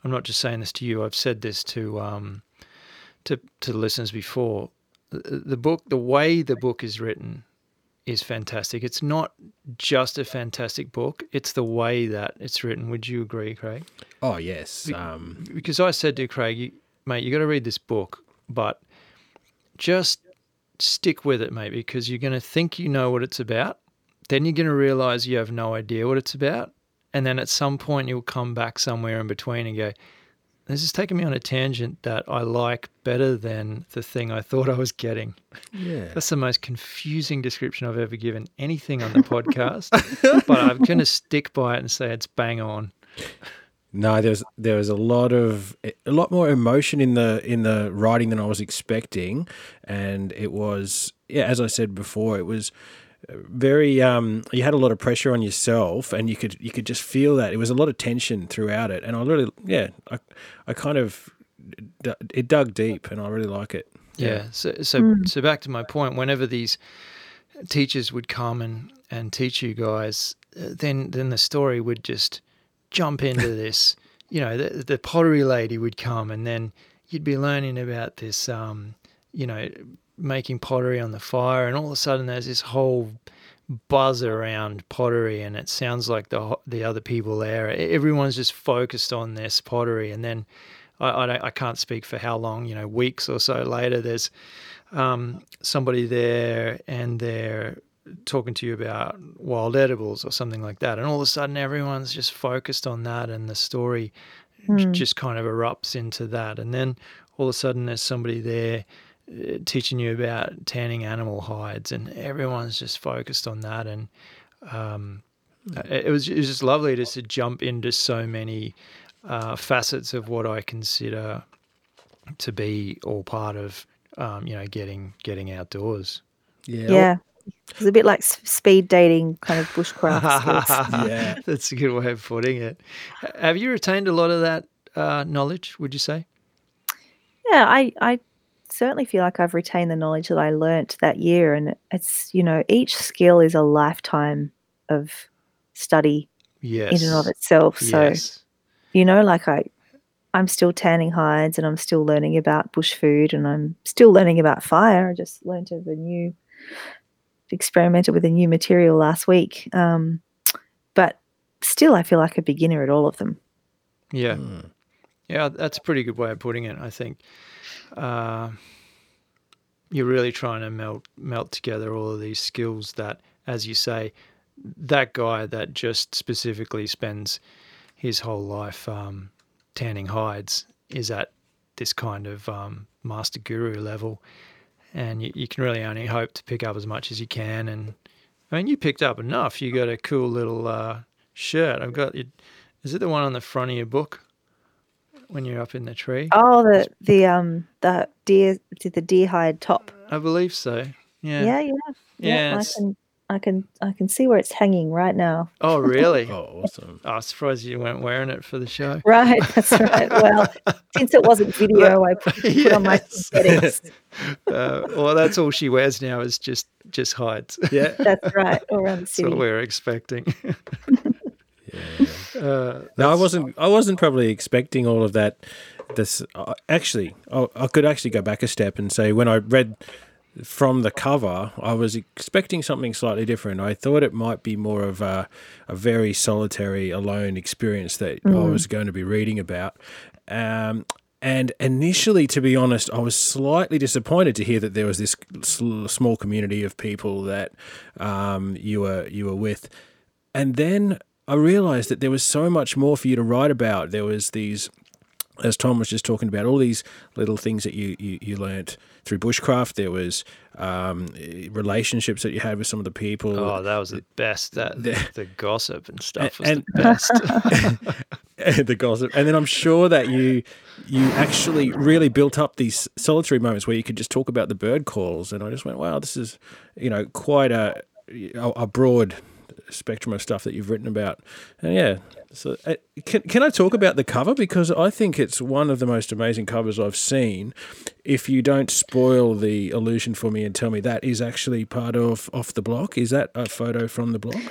I'm not just saying this to you. I've said this to um, to to listeners before. The, the book, the way the book is written, is fantastic. It's not just a fantastic book; it's the way that it's written. Would you agree, Craig? Oh yes. Um, because I said to Craig, "Mate, you got to read this book, but just stick with it, mate, because you're going to think you know what it's about. Then you're going to realize you have no idea what it's about, and then at some point you'll come back somewhere in between and go." This is taking me on a tangent that I like better than the thing I thought I was getting. yeah. That's the most confusing description I've ever given anything on the podcast, but I'm going to stick by it and say it's bang on. No, there's there was a lot of a lot more emotion in the in the writing than I was expecting, and it was yeah, as I said before, it was very um you had a lot of pressure on yourself and you could you could just feel that it was a lot of tension throughout it and I really yeah I I kind of it dug deep and I really like it Yeah. So so so back to my point. Whenever these teachers would come and and teach you guys, uh, then then the story would just jump into this. You know, the, the pottery lady would come, and then you'd be learning about this. Um, you know, making pottery on the fire, and all of a sudden there's this whole buzz around pottery, and it sounds like the the other people there. Everyone's just focused on this pottery, and then I, I, don't, I can't speak for how long. You know, weeks or so later, there's um, somebody there, and they're talking to you about wild edibles or something like that, and all of a sudden everyone's just focused on that, and the story j- just kind of erupts into that, and then all of a sudden there's somebody there teaching you about tanning animal hides, and everyone's just focused on that. And um, it, it was it was just lovely just to jump into so many uh, facets of what I consider to be all part of um, you know getting getting outdoors. yeah Yeah. It was a bit like speed dating kind of bushcraft. Yeah. that's a good way of putting it. Have you retained a lot of that uh, knowledge? Would you say? Yeah, I, I certainly feel like I've retained the knowledge that I learnt that year. And it's, you know, each skill is a lifetime of study Yes. in and of itself. So, yes. you know, like I, I'm still tanning hides and I'm still learning about bush food and I'm still learning about fire. I just learnt of a new, experimented with a new material last week. Um, but still, I feel like a beginner at all of them. Yeah. Hmm. Yeah, that's a pretty good way of putting it. I think uh, you're really trying to melt melt together all of these skills that, as you say, that guy that just specifically spends his whole life um, tanning hides is at this kind of um, master guru level, and you, you can really only hope to pick up as much as you can. And I mean, you picked up enough. You got a cool little uh, shirt. I've got. Is it the one on the front of your book? When you're up in the tree. Oh, the the um the deer did the deer hide top. I believe so. Yeah. Yeah, yeah, Yeah, I can I can I can see where it's hanging right now. Oh, really? Oh, awesome. Oh, I'm surprised you weren't wearing it for the show. Right, that's right. Well, since it wasn't video, I put, put on my Yes. synthetics. Uh, well, that's all she wears now is just just hides. Yeah. That's right, all around the That's what we're expecting. yeah. Uh, No, I wasn't. I wasn't probably expecting all of that this uh, actually, I, I could actually go back a step and say when I read from the cover, I was expecting something slightly different. I thought it might be more of a, a very solitary, alone experience that I was going to be reading about. Um, and initially, to be honest, I was slightly disappointed to hear that there was this sl- small community of people that um, you were you were with. And then I realized that there was so much more for you to write about. There was these, as Tom was just talking about, all these little things that you you, you learnt through bushcraft. There was um, relationships that you had with some of the people. Oh, that was the best. That The- the, gossip and stuff was and- the best. the gossip, and then I'm sure that you you actually really built up these solitary moments where you could just talk about the bird calls, and I just went, wow, this is you know quite a a broad spectrum of stuff that you've written about, and yeah. So, uh, can can I talk about the cover because I think it's one of the most amazing covers I've seen. If you don't spoil the illusion for me and tell me that is actually part of off the block, is that a photo from the block?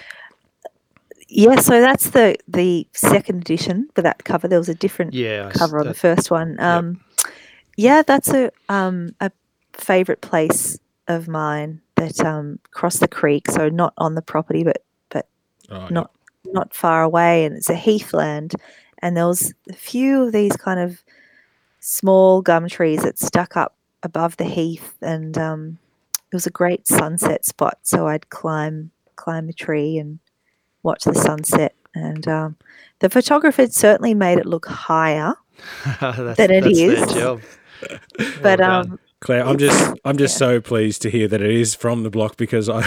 Yeah, so that's the the second edition for that cover. There was a different yeah, I s- cover on the first one. Um, Yeah, that's a um, a favorite place of mine that um, across the creek. So not on the property, but Oh, not not far away, and it's a heathland. And there was a few of these kind of small gum trees that stuck up above the heath, and um, it was a great sunset spot. So I'd climb climb a tree and watch the sunset. And um, the photographer certainly made it look higher, that's, That it that's their job. but Well um, Claire, I'm just I'm just so pleased to hear that it is from the block because I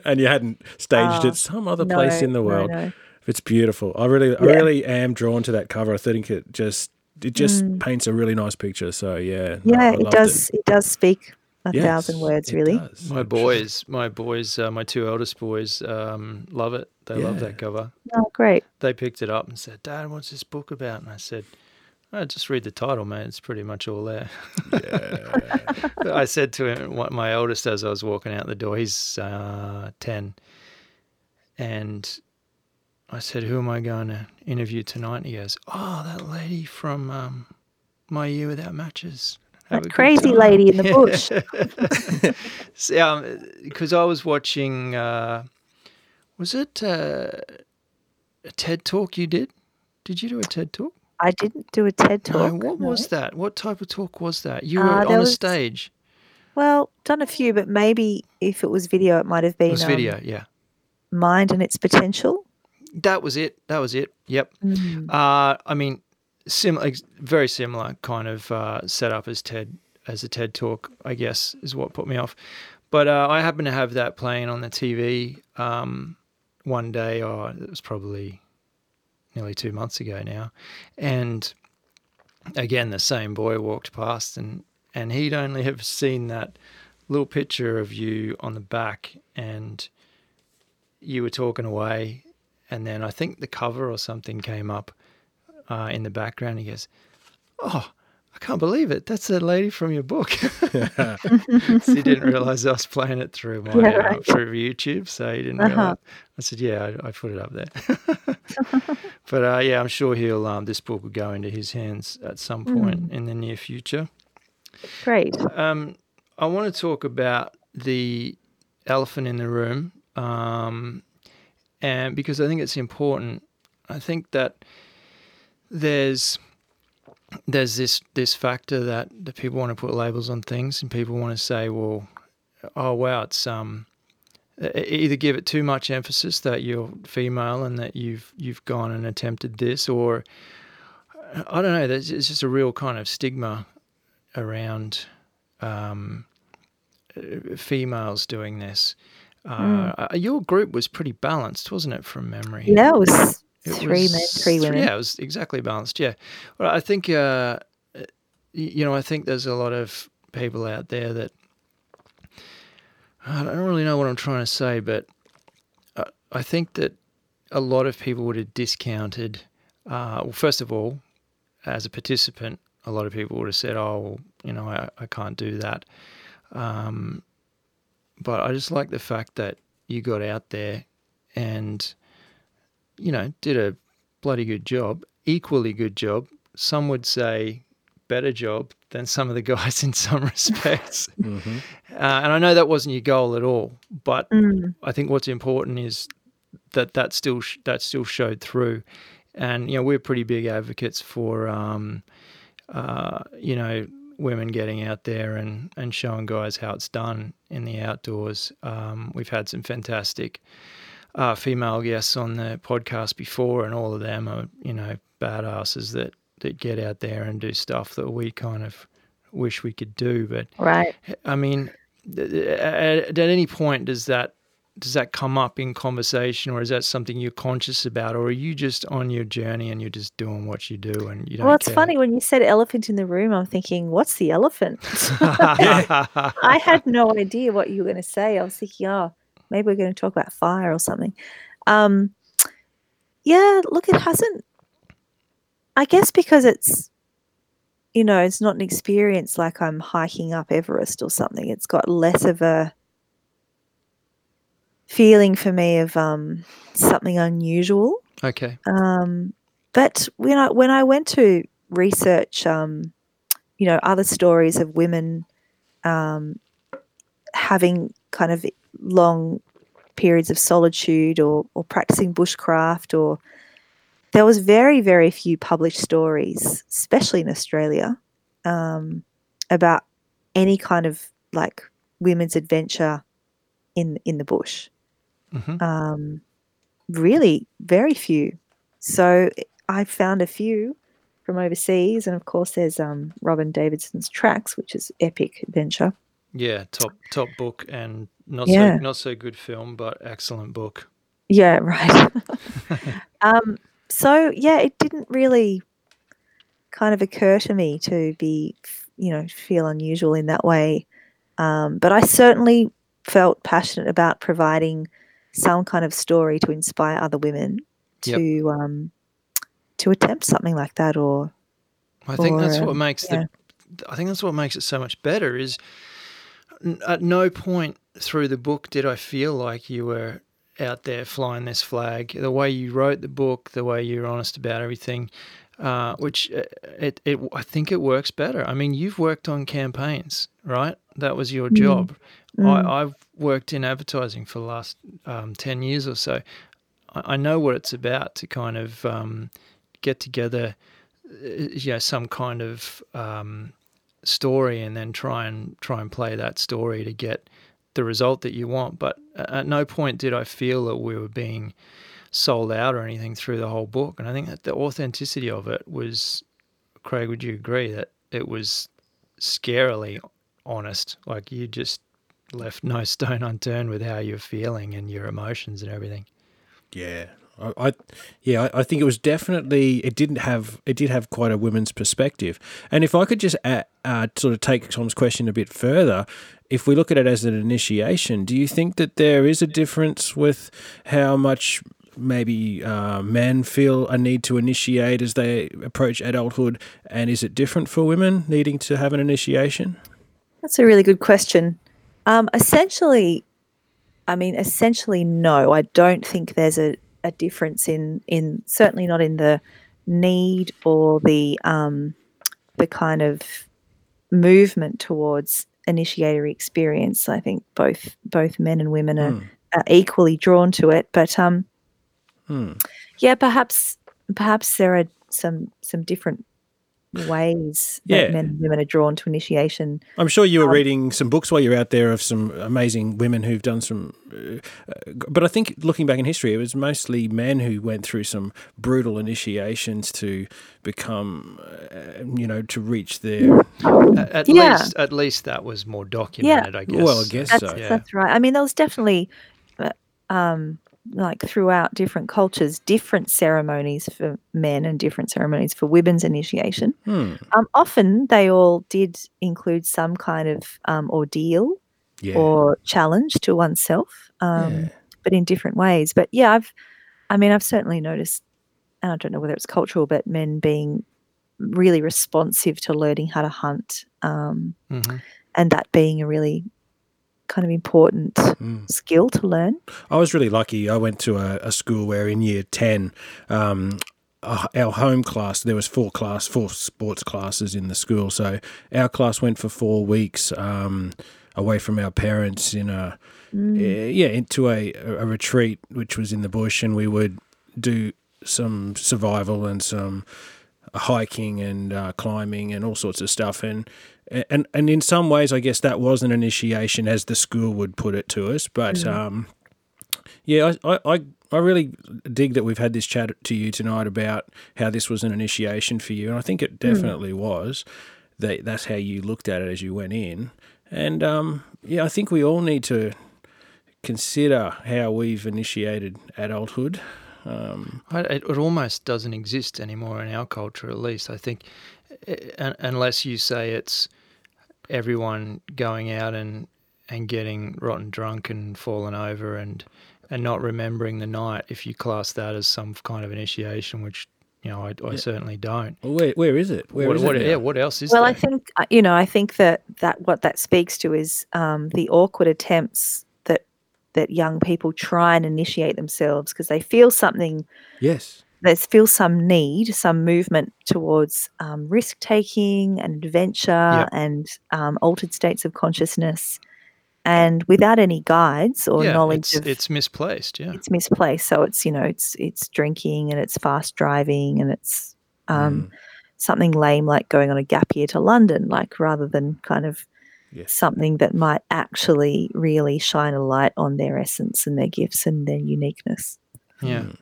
and you hadn't staged Ah, it some other place in the world. no. It's beautiful. I really I really am drawn to that cover. I think it just it just paints a really nice picture. So yeah, Mm. Yeah, I it does. It. does speak a Yes, thousand words, really. does. my boys, my boys, uh, my two eldest boys um, love it. They love that cover. Oh, great. They picked it up and said, "Dad, what's this book about?" And I said, oh, "Just read the title, man. It's pretty much all there." Yeah. I said to him, what my eldest, as I was walking out the door, he's uh, ten, and I said, "Who am I going to interview tonight?" And he goes, "Oh, that lady from um, My Year Without Matches." Have That crazy lady in the bush. See, um, because I was watching. Uh, was it uh, a TED talk you did? Did you do a TED talk? I didn't do a TED talk. no. What no. was that? What type of talk was that? You Uh, were there on a stage. Well, done a few, but maybe if it was video, it might have It been was um, video. Yeah, Mind and its potential. that was it. That was it. Yep. Mm. Uh, I mean, similar, very similar kind of uh, setup as TED as a TED talk. I guess is what put me off. But uh, I happened to have that playing on the TV um, one day. Oh, it was probably nearly two months ago now, and again the same boy walked past, and and he'd only have seen that little picture of you on the back, and you were talking away, and then I think the cover or something came up uh, in the background. He goes, "Oh, I can't believe it! That's that lady from your book." he didn't realize I was playing it through my Yeah, uh, through YouTube, so he didn't Uh-huh. realize. I said, "Yeah, I, I put it up there." but uh, yeah, I'm sure he'll. Um, this book will go into his hands at some point in the near future. Great. Um, I want to talk about the elephant in the room, um, and because I think it's important. I think that there's there's this this factor that the people want to put labels on things, and people want to say, well, oh wow, it's um either give it too much emphasis that you're female and that you've you've gone and attempted this, or I don't know. There's it's just a real kind of stigma around um, females doing this. Uh, uh, Your group was pretty balanced, wasn't it, from memory? Yeah, it was It three men, three women. Yeah, it was exactly balanced. Yeah. Well, I think, uh, you know, I think there's a lot of people out there that I don't really know what I'm trying to say, but I, I think that a lot of people would have discounted. Uh, well, first of all, as a participant, a lot of people would have said, "Oh, well, you know, I, I can't do that." Um, but I just like the fact that you got out there and you know did a bloody good job, equally good job. Some would say better job than some of the guys in some respects. mm-hmm. uh, and I know that wasn't your goal at all, but mm. I think what's important is that that still sh- that still showed through. And you know, we're pretty big advocates for um, uh, you know women getting out there and, and showing guys how it's done in the outdoors. Um, we've had some fantastic uh, female guests on the podcast before, and all of them are you know badasses that that get out there and do stuff that we kind of wish we could do. But right, I mean, at, at any point does that does that come up in conversation or is that something you're conscious about or are you just on your journey and you're just doing what you do and you don't well it's care? funny when you said elephant in the room i'm thinking what's the elephant i had no idea what you were going to say i was thinking oh maybe we're going to talk about fire or something um, yeah look it hasn't i guess because it's you know it's not an experience like i'm hiking up everest or something it's got less of a feeling for me of um, something unusual. Okay. Um, but when I when I went to research, um, you know, other stories of women um, having kind of long periods of solitude or, or practicing bushcraft, or there was very very few published stories, especially in Australia, um, about any kind of like women's adventure in in the bush. Mm-hmm. Um, really, very few. So I found a few from overseas, and of course, there's um, Robyn Davidson's Tracks, which is epic adventure. Yeah, top top book and not yeah. so not so good film, but excellent book. Yeah, right. um, so yeah, it didn't really kind of occur to me to be, you know, feel unusual in that way. Um, but I certainly felt passionate about providing some kind of story to inspire other women to yep. um, to attempt something like that or I think or, that's what makes yeah. the I think that's what makes it so much better is at no point through the book did I feel like you were out there flying this flag. The way you wrote the book, the way you're honest about everything, uh, which uh, it, it, I think it works better. I mean, you've worked on campaigns, right? That was your mm. job. Mm. I, have worked in advertising for the last um, 10 years or so. I, I, know what it's about to kind of um, get together, uh, you know, some kind of um, story and then try and try and play that story to get the result that you want. But at no point did I feel that we were being sold out or anything through the whole book. And I think that the authenticity of it was, Craig, would you agree that it was scarily honest? Like you just left no stone unturned with how you're feeling and your emotions and everything. Yeah, I, I, yeah, I think it was definitely it didn't have it did have quite a women's perspective. And if I could just add, uh, sort of take Tom's question a bit further, if we look at it as an initiation, do you think that there is a difference with how much maybe uh, men feel a need to initiate as they approach adulthood, and is it different for women needing to have an initiation? That's a really good question. Um, essentially, I mean, essentially, no. I don't think there's a, a difference in in certainly not in the need or the um, the kind of movement towards initiatory experience. I think both both men and women are, mm. are equally drawn to it. But um, mm. yeah, perhaps perhaps there are some some different ways that yeah. men and women are drawn to initiation. I'm sure you were um, reading some books while you're out there of some amazing women who've done some. Uh, but I think looking back in history, it was mostly men who went through some brutal initiations to become, uh, you know, to reach their. At, yeah. least, at least that was more documented. Yeah. I guess. Well, I guess that's, so. Yeah. That's right. I mean, there was definitely. Uh, um, like throughout different cultures, different ceremonies for men and different ceremonies for women's initiation. Hmm. Um, often they all did include some kind of um, ordeal yeah. or challenge to oneself, um, yeah. but in different ways. But yeah, I've, I mean, I've certainly noticed, and I don't know whether it's cultural, but men being really responsive to learning how to hunt, um, mm-hmm. and that being a really kind of important mm. skill to learn. I was really lucky. I went to a, a school where in year 10, um, uh, our home class. There was four class, four sports classes in the school. So our class went for four weeks um, away from our parents in a Mm. yeah into a, a retreat, which was in the bush, and we would do some survival and some hiking and uh, climbing and all sorts of stuff and and and in some ways I guess that was an initiation as the school would put it to us but Mm. um, yeah I, I I really dig that we've had this chat to you tonight about how this was an initiation for you and I think it definitely was that that's how you looked at it as you went in and um, yeah I think we all need to consider how we've initiated adulthood um, I, it, it almost doesn't exist anymore in our culture, at least. I think, unless you say it's everyone going out and and getting rotten drunk and falling over and and not remembering the night. If you class that as some kind of initiation, which you know I, I certainly don't. well, where, where is it where what, is what, it yeah, what else is Well, there? I think uh, you know. I think that that what that speaks to is um, the awkward attempts that that young people try and initiate themselves because they feel something. yes They feel some need, some movement towards um, risk taking and adventure Yep. and um, altered states of consciousness, and without any guides or yeah, knowledge it's, of it's misplaced. Yeah, it's misplaced. So it's you know it's it's drinking and it's fast driving and it's um, Mm. something lame like going on a gap year to London, like rather than kind of Yes. something that might actually really shine a light on their essence and their gifts and their uniqueness. yeah. Mm.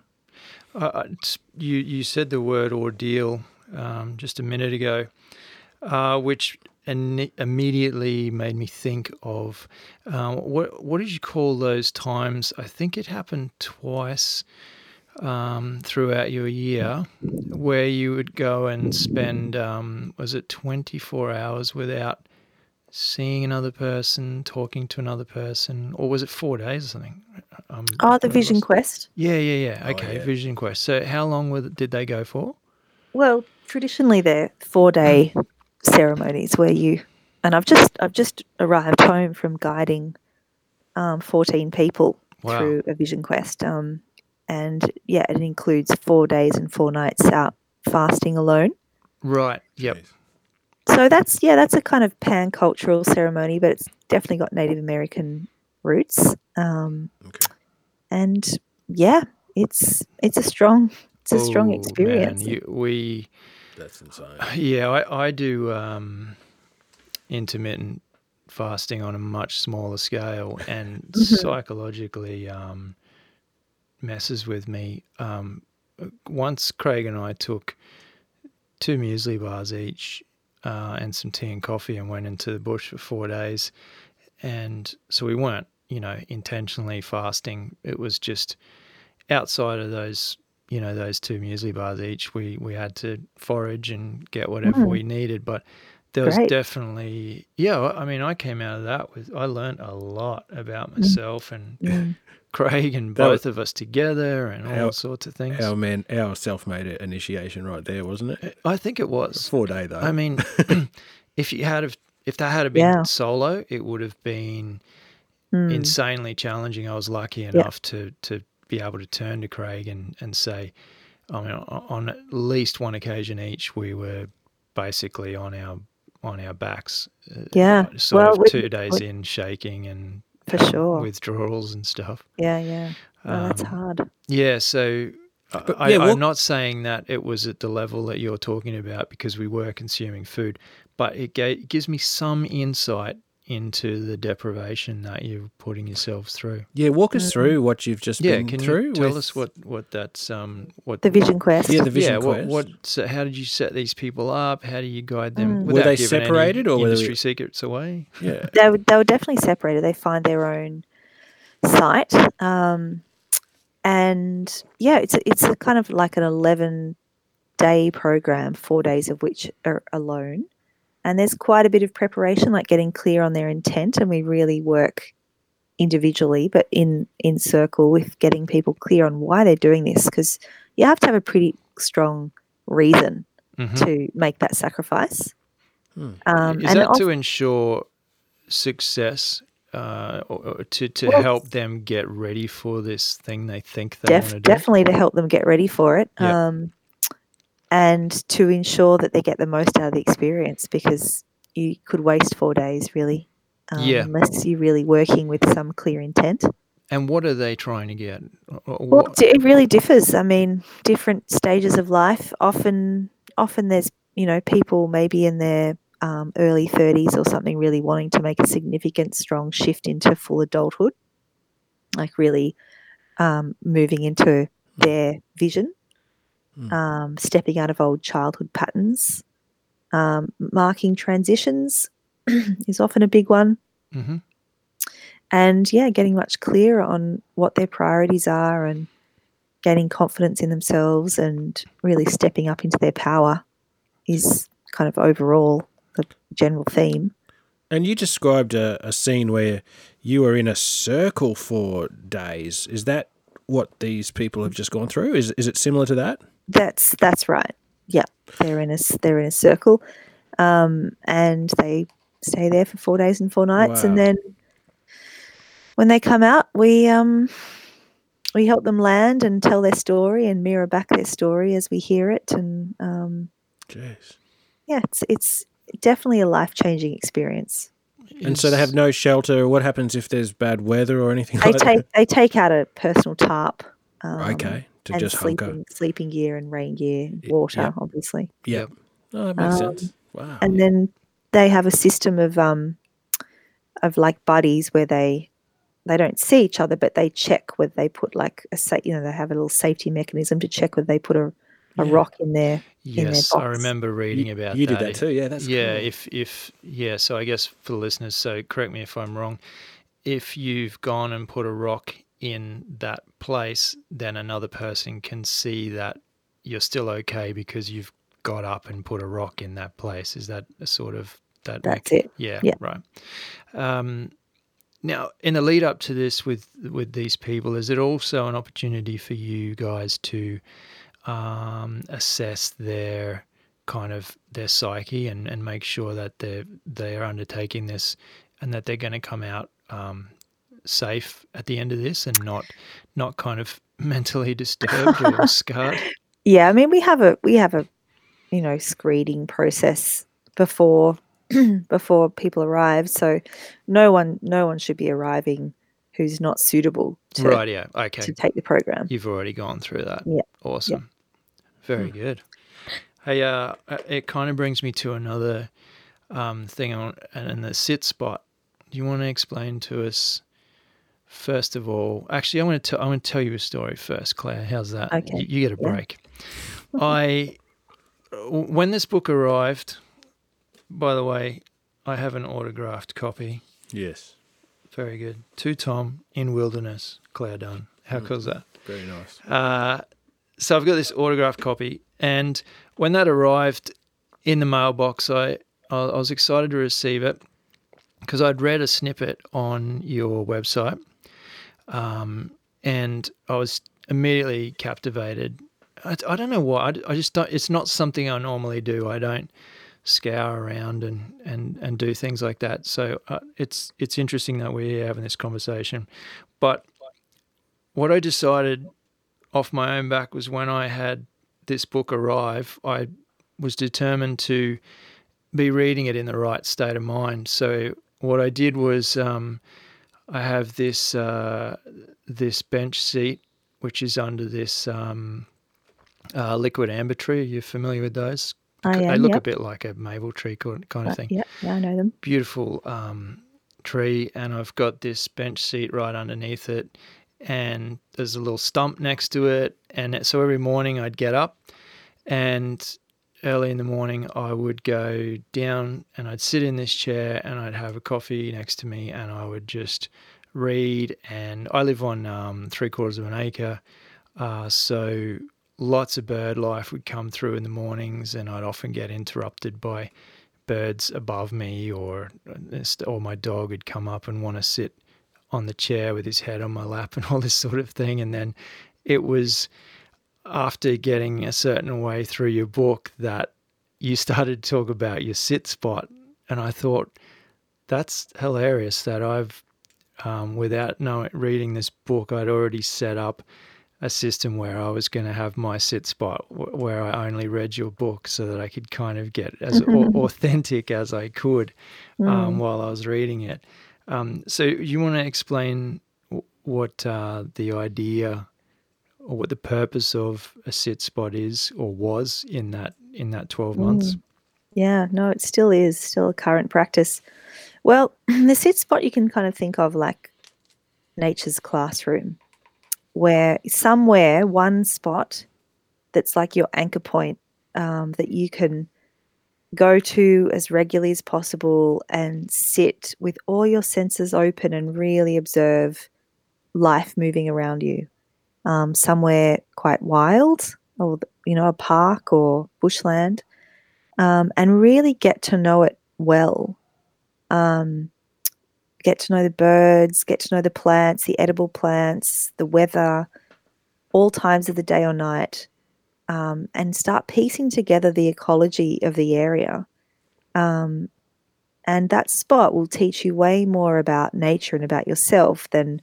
Uh, uh, you you said the word ordeal um, just a minute ago, uh, which in- immediately made me think of um, what what did you call those times? I think it happened twice um, throughout your year, where you would go and spend um, was it twenty four hours without seeing another person, talking to another person, or was it four days or something? Um, Oh, the Vision Quest. yeah, yeah, yeah. Oh, Okay, yeah. Vision Quest. So, how long were, did they go for? Well, traditionally they're four day ceremonies where you and I've just I've just arrived home from guiding um, fourteen people Wow. through a Vision Quest. Um, and yeah, it includes four days and four nights out fasting alone. Right. Yep. So that's yeah, that's a kind of pan cultural ceremony, but it's definitely got Native American roots. Um, Okay. and yeah, it's it's a strong it's a strong Oh, man, experience. you, we, That's insane. yeah, I, I do um, intermittent fasting on a much smaller scale, and Mhm. psychologically um, messes with me. Um, once Craig and I took two muesli bars each uh, and some tea and coffee, and went into the bush for four days, and so we weren't, you know, intentionally fasting. It was just outside of those you know those two muesli bars each we we had to forage and get whatever Mm. we needed but there was Great. definitely yeah i mean i came out of that with i learned a lot about myself and Mm. Craig and That was- both of us together and all How- sorts of things Our man, our self-made initiation right there, wasn't it? i think it was Four day though. i mean if you had have if that had been Yeah. solo it would have been Mm. insanely challenging. I was lucky enough to to be able to turn to Craig and and say, I mean, on on at least one occasion each, we were basically on our on our backs. uh, Yeah. sort Well, of with- two days with- in, shaking and For sure. withdrawals and stuff. Yeah, yeah. Oh, that's Um, hard. Yeah, so. I- But, I, yeah, what- I'm not saying that it was at the level that you're talking about because we were consuming food, but it, ga- it gives me some insight into the deprivation that you're putting yourselves through. yeah, walk Mm. us through what you've just Yeah, been can through. you tell us what what that's um what The Vision Quest. Yeah, the Vision yeah, Quest. what what so how did you set these people up? How do you guide them? Mm. Were they giving any separated or were they- industry secrets away? Yeah, they were, they were definitely separated. They find their own site, um, and yeah, it's a, it's a kind of like an eleven day program, four days of which are alone, and there's quite a bit of preparation, like getting clear on their intent, and we really work individually, but in in circle with getting people clear on why they're doing this, because you have to have a pretty strong reason Mhm. to make that sacrifice. Hmm. Um, Is and that also- to ensure success? Uh, or, or to to Well, help them get ready for this thing they think they want to do. definitely to help them get ready for it. Yeah. Um, and to ensure that they get the most out of the experience because you could waste four days really um, Yeah. unless you're really working with some clear intent. And what are they trying to get? Well, it really differs. I mean, different stages of life. Often, often there's you know people maybe in their um, early 30s or something really wanting to make a significant, strong shift into full adulthood, like really um, moving into their vision, Mm. um, stepping out of old childhood patterns, um, marking transitions is often a big one Mhm. and yeah, getting much clearer on what their priorities are and gaining confidence in themselves and really stepping up into their power is kind of overall the general theme. And you described a, a scene where you were in a circle for days. Is that what these people have just gone through? Is is it similar to that? That's that's right. Yeah, they're in a they're in a circle, um, and they stay there for four days and four nights, and then when they come out, we um, we help them land and tell their story and mirror back their story as we hear it, and um, Jeez. yeah, it's it's definitely a life changing experience. And so they have no shelter. What happens if there's bad weather or anything They like take they take out a personal tarp. Um. Okay, to and just hunker. sleeping sleeping gear and rain gear, water, yep. obviously. Yeah. Oh, that makes Um, sense. Wow. and then they have a system of um of like buddies where they they don't see each other but they check whether they put like a sa- you know they have a little safety mechanism to check whether they put a, a Yeah. rock in there their Yes, I remember reading about you that. did that too. Yeah, that's yeah, cool. if if yeah, so I guess for the listeners, so correct me if I'm wrong. If you've gone and put a rock in that place, then another person can see that you're still okay because you've got up and put a rock in that place. Is that a sort of that? that's it Yeah, Yeah. right. Um, now, in the lead up to this with with these people, is it also an opportunity for you guys to um, assess their kind of their psyche and, and make sure that they they are undertaking this and that they're going to come out um, safe at the end of this and not not kind of mentally disturbed or scarred? yeah i mean we have a we have a you know screening process before before people arrive so no one no one should be arriving who's not suitable to, right. Yeah. Okay. to take the program You've already gone through that. Yeah. Awesome. Very good. Hey, uh, uh, it kind of brings me to another um, thing, on, and in the sit spot. Do you want to explain to us, first of all? Actually, I want to tell. I want to tell you a story first, Claire. How's that? Okay. You, you get a Yeah. break. I, when this book arrived, by the way, I have an autographed copy. yes, Very good. To Tom in Wilderness, Claire Dunn. How Mm. cool is that? very nice. Uh, so I've got this autographed copy, and when that arrived in the mailbox, I I, I was excited to receive it because I'd read a snippet on your website, um, and I was immediately captivated. I, I don't know why. I, I just don't. It's not something I normally do. I don't scour around and and and do things like that. So uh, it's it's interesting that we're having this conversation, but what I decided off my own back was when I had this book arrive, I was determined to be reading it in the right state of mind. So what I did was um, I have this uh, this bench seat, which is under this um, uh, liquid amber tree. Are you familiar with those? I they look yep. a bit like a maple tree kind kind Uh, of thing yeah, yeah, I know them. beautiful um, tree, and I've got this bench seat right underneath it, and there's a little stump next to it. And so every morning I'd get up, and early in the morning I would go down and I'd sit in this chair and I'd have a coffee next to me, and I would just read. And I live on um, three quarters of an acre, uh, so lots of bird life would come through in the mornings, and I'd often get interrupted by birds above me or or my dog would come up and want to sit on the chair with his head on my lap and all this sort of thing and then it was after getting a certain way through your book that you started to talk about your sit spot and I thought that's hilarious that I've um, without knowing reading this book I'd already set up a system where I was going to have my sit spot w- where I only read your book so that I could kind of get as au- authentic as I could um, Mm. while I was reading it. Um, so you want to explain w- what uh, the idea or what the purpose of a sit spot is or was in that in that 12 months? Yeah, no, it still is still a current practice. Well, the sit spot you can kind of think of like nature's classroom, where somewhere one spot that's like your anchor point um, that you can go to as regularly as possible and sit with all your senses open and really observe life moving around you. Um, somewhere quite wild, or you know, a park or bushland um, and really get to know it well. Um, get to know the birds, get to know the plants, the edible plants, the weather, all times of the day or night, um, and start piecing together the ecology of the area. Um, and that spot will teach you way more about nature and about yourself than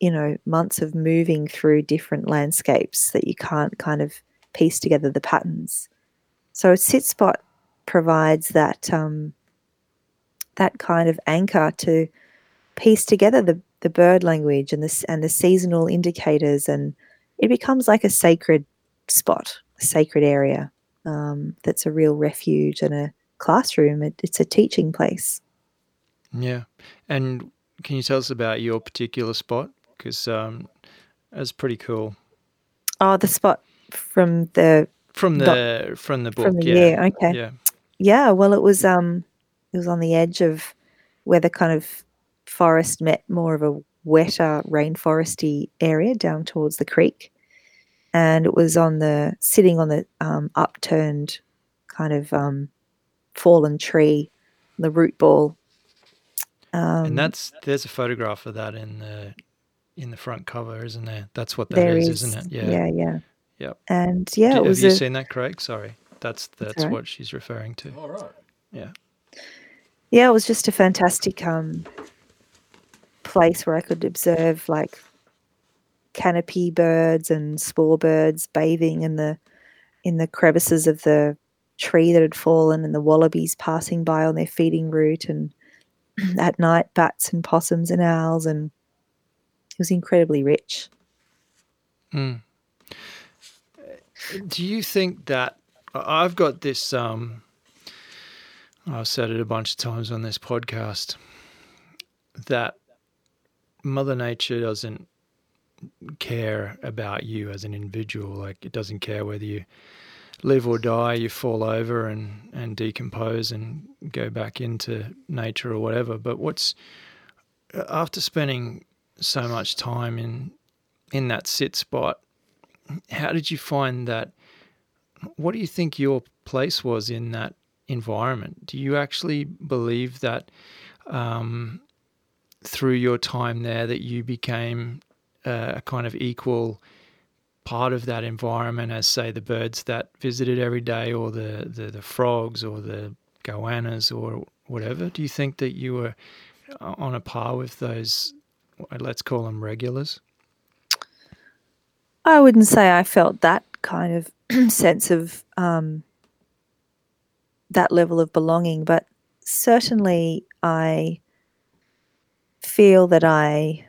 you know months of moving through different landscapes that you can't kind of piece together the patterns. So sit spot provides that um, that kind of anchor to piece together the, the bird language and the and the seasonal indicators, and it becomes like a sacred spot, a sacred area um, that's a real refuge and a classroom. It, it's a teaching place. Yeah. And can you tell us about your particular spot? Because um, that's pretty cool. Oh, the spot from the From the from the book, from the yeah. year. Okay. Yeah. Yeah, well, it was um, it was on the edge of where the kind of forest met more of a wetter rainforesty area down towards the creek, and it was on the sitting on the um, upturned kind of um, fallen tree, the root ball. Um, and that's there's a photograph of that in the in the front cover, isn't there? That's what that there is, is, isn't it? yeah, yeah. yeah. Yep. And yeah, Do- it have was you a, seen that, Craig? Sorry, that's that's all right. what she's referring to. All right. Yeah. yeah, it was just a fantastic um, place where I could observe like canopy birds and spore birds bathing in the in the crevices of the tree that had fallen and the wallabies passing by on their feeding route and at night bats and possums and owls and it was incredibly rich. Mm. Do you think that I've got this? Um, I've said it a bunch of times on this podcast that Mother Nature doesn't care about you as an individual. Like it doesn't care whether you live or die, you fall over and, and decompose and go back into nature or whatever. But what's after spending so much time in in that sit spot, how did you find that? What do you think your place was in that environment? Do you actually believe that um, through your time there that you became a kind of equal part of that environment as, say, the birds that visited every day, or the the, the frogs, or the goannas, or whatever? Do you think that you were uh, on a par with those? Let's call them regulars. I wouldn't say I felt that kind of sense of um, that level of belonging, but certainly I feel that I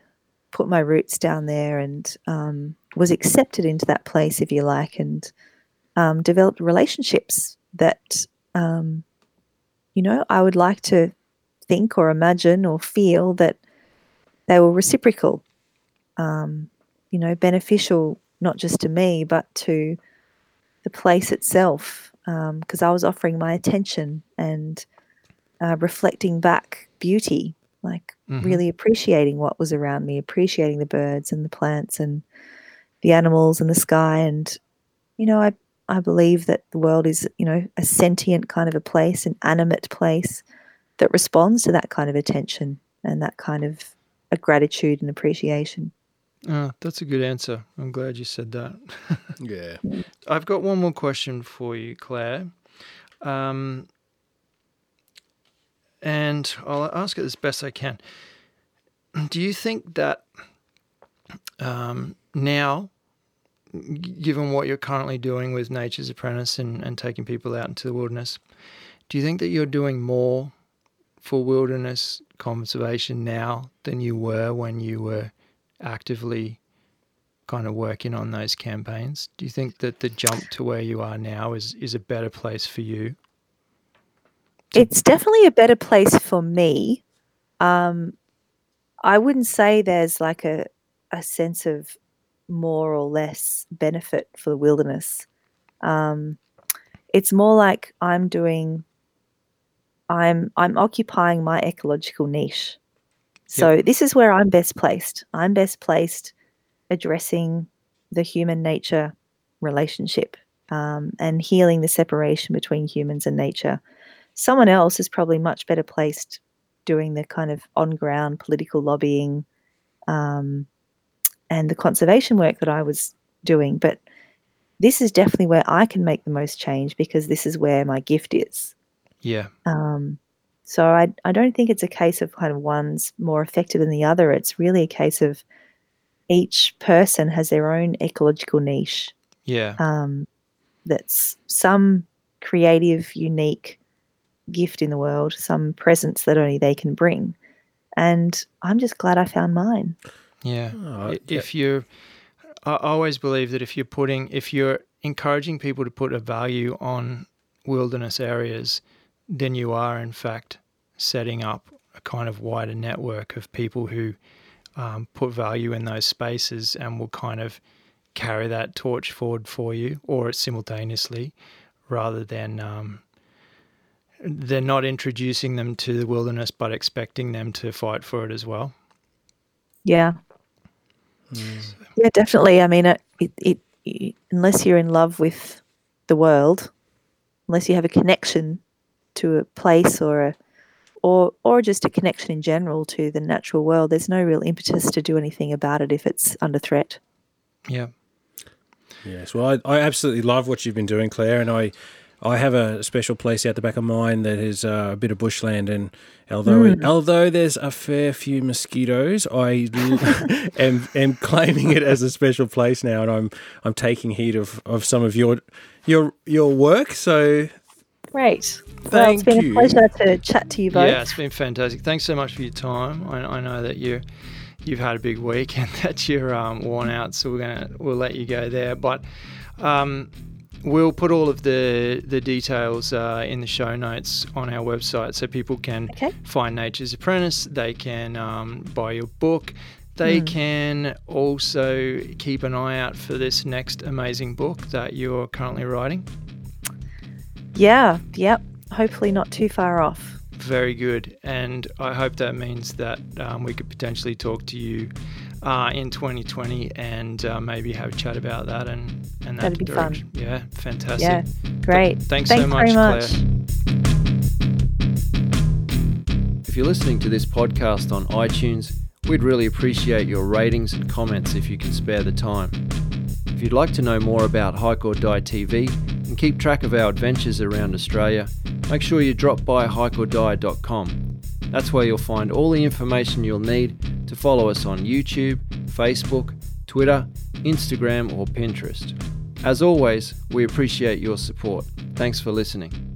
put my roots down there and um, was accepted into that place, if you like, and um, developed relationships that, um, you know, I would like to think or imagine or feel that they were reciprocal, um, you know, beneficial not just to me, but to the place itself, because I was offering my attention and uh, reflecting back beauty, like Mhm. really appreciating what was around me, appreciating the birds and the plants and the animals and the sky. And, you know, I, I believe that the world is, you know, a sentient kind of a place, an animate place that responds to that kind of attention and that kind of a gratitude and appreciation. Ah, that's a good answer. I'm glad you said that. Yeah. I've got one more question for you, Claire. Um, and I'll ask it as best I can. Do you think that um, now, given what you're currently doing with Nature's Apprentice and, and taking people out into the wilderness, do you think that you're doing more for wilderness conservation now than you were when you were actively kind of working on those campaigns? Do you think that the jump to where you are now is, is a better place for you? It's definitely a better place for me. Um, I wouldn't say there's like a, a sense of more or less benefit for the wilderness. Um, it's more like I'm doing I'm I'm occupying my ecological niche. So yep. this is where I'm best placed. I'm best placed addressing the human nature relationship um, and healing the separation between humans and nature. Someone else is probably much better placed doing the kind of on ground political lobbying um, and the conservation work that I was doing. But this is definitely where I can make the most change because this is where my gift is. Yeah. Um, so I, I don't think it's a case of kind of one's more effective than the other. It's really a case of each person has their own ecological niche. Yeah. Um, that's some creative, unique gift in the world, some presence that only they can bring. And I'm just glad I found mine. Yeah. Oh, if you're, I always believe that if you're putting, if you're encouraging people to put a value on wilderness areas, then you are, in fact, setting up a kind of wider network of people who um, put value in those spaces and will kind of carry that torch forward for you or simultaneously rather than um, they're not introducing them to the wilderness but expecting them to fight for it as well. Yeah. Mm. Yeah, definitely. I mean, it, it, it, unless you're in love with the world, unless you have a connection to a place or a or or just a connection in general to the natural world, there's no real impetus to do anything about it if it's under threat. Yeah. Yes. Well, I, I absolutely love what you've been doing, Claire, and I I have a special place out the back of mine that is uh, a bit of bushland, and although mm. although there's a fair few mosquitoes, I am am claiming it as a special place now, and I'm I'm taking heed of, of some of your your your work. So Great. Thank well, it's been you. a pleasure to chat to you both. Yeah, it's been fantastic. Thanks so much for your time. I, I know that you you've had a big week and that you're um, worn out, so we're gonna we'll let you go there. But um, we'll put all of the the details uh, in the show notes on our website, so people can okay. find Nature's Apprentice. They can um, buy your book. They mm. can also keep an eye out for this next amazing book that you're currently writing. Yeah, yep. Hopefully, not too far off. Very good. And I hope that means that um, we could potentially talk to you uh, in 2020 and uh, maybe have a chat about that and, and that That'd be direction. fun. Yeah, fantastic. Yeah, great. thanks, thanks so much, much, Claire. If you're listening to this podcast on iTunes, we'd really appreciate your ratings and comments if you can spare the time. If you'd like to know more about Hike or Die TV, and keep track of our adventures around Australia, make sure you drop by hikeordie.com. That's where you'll find all the information you'll need to follow us on YouTube, Facebook, Twitter, Instagram, or Pinterest. As always, we appreciate your support. Thanks for listening.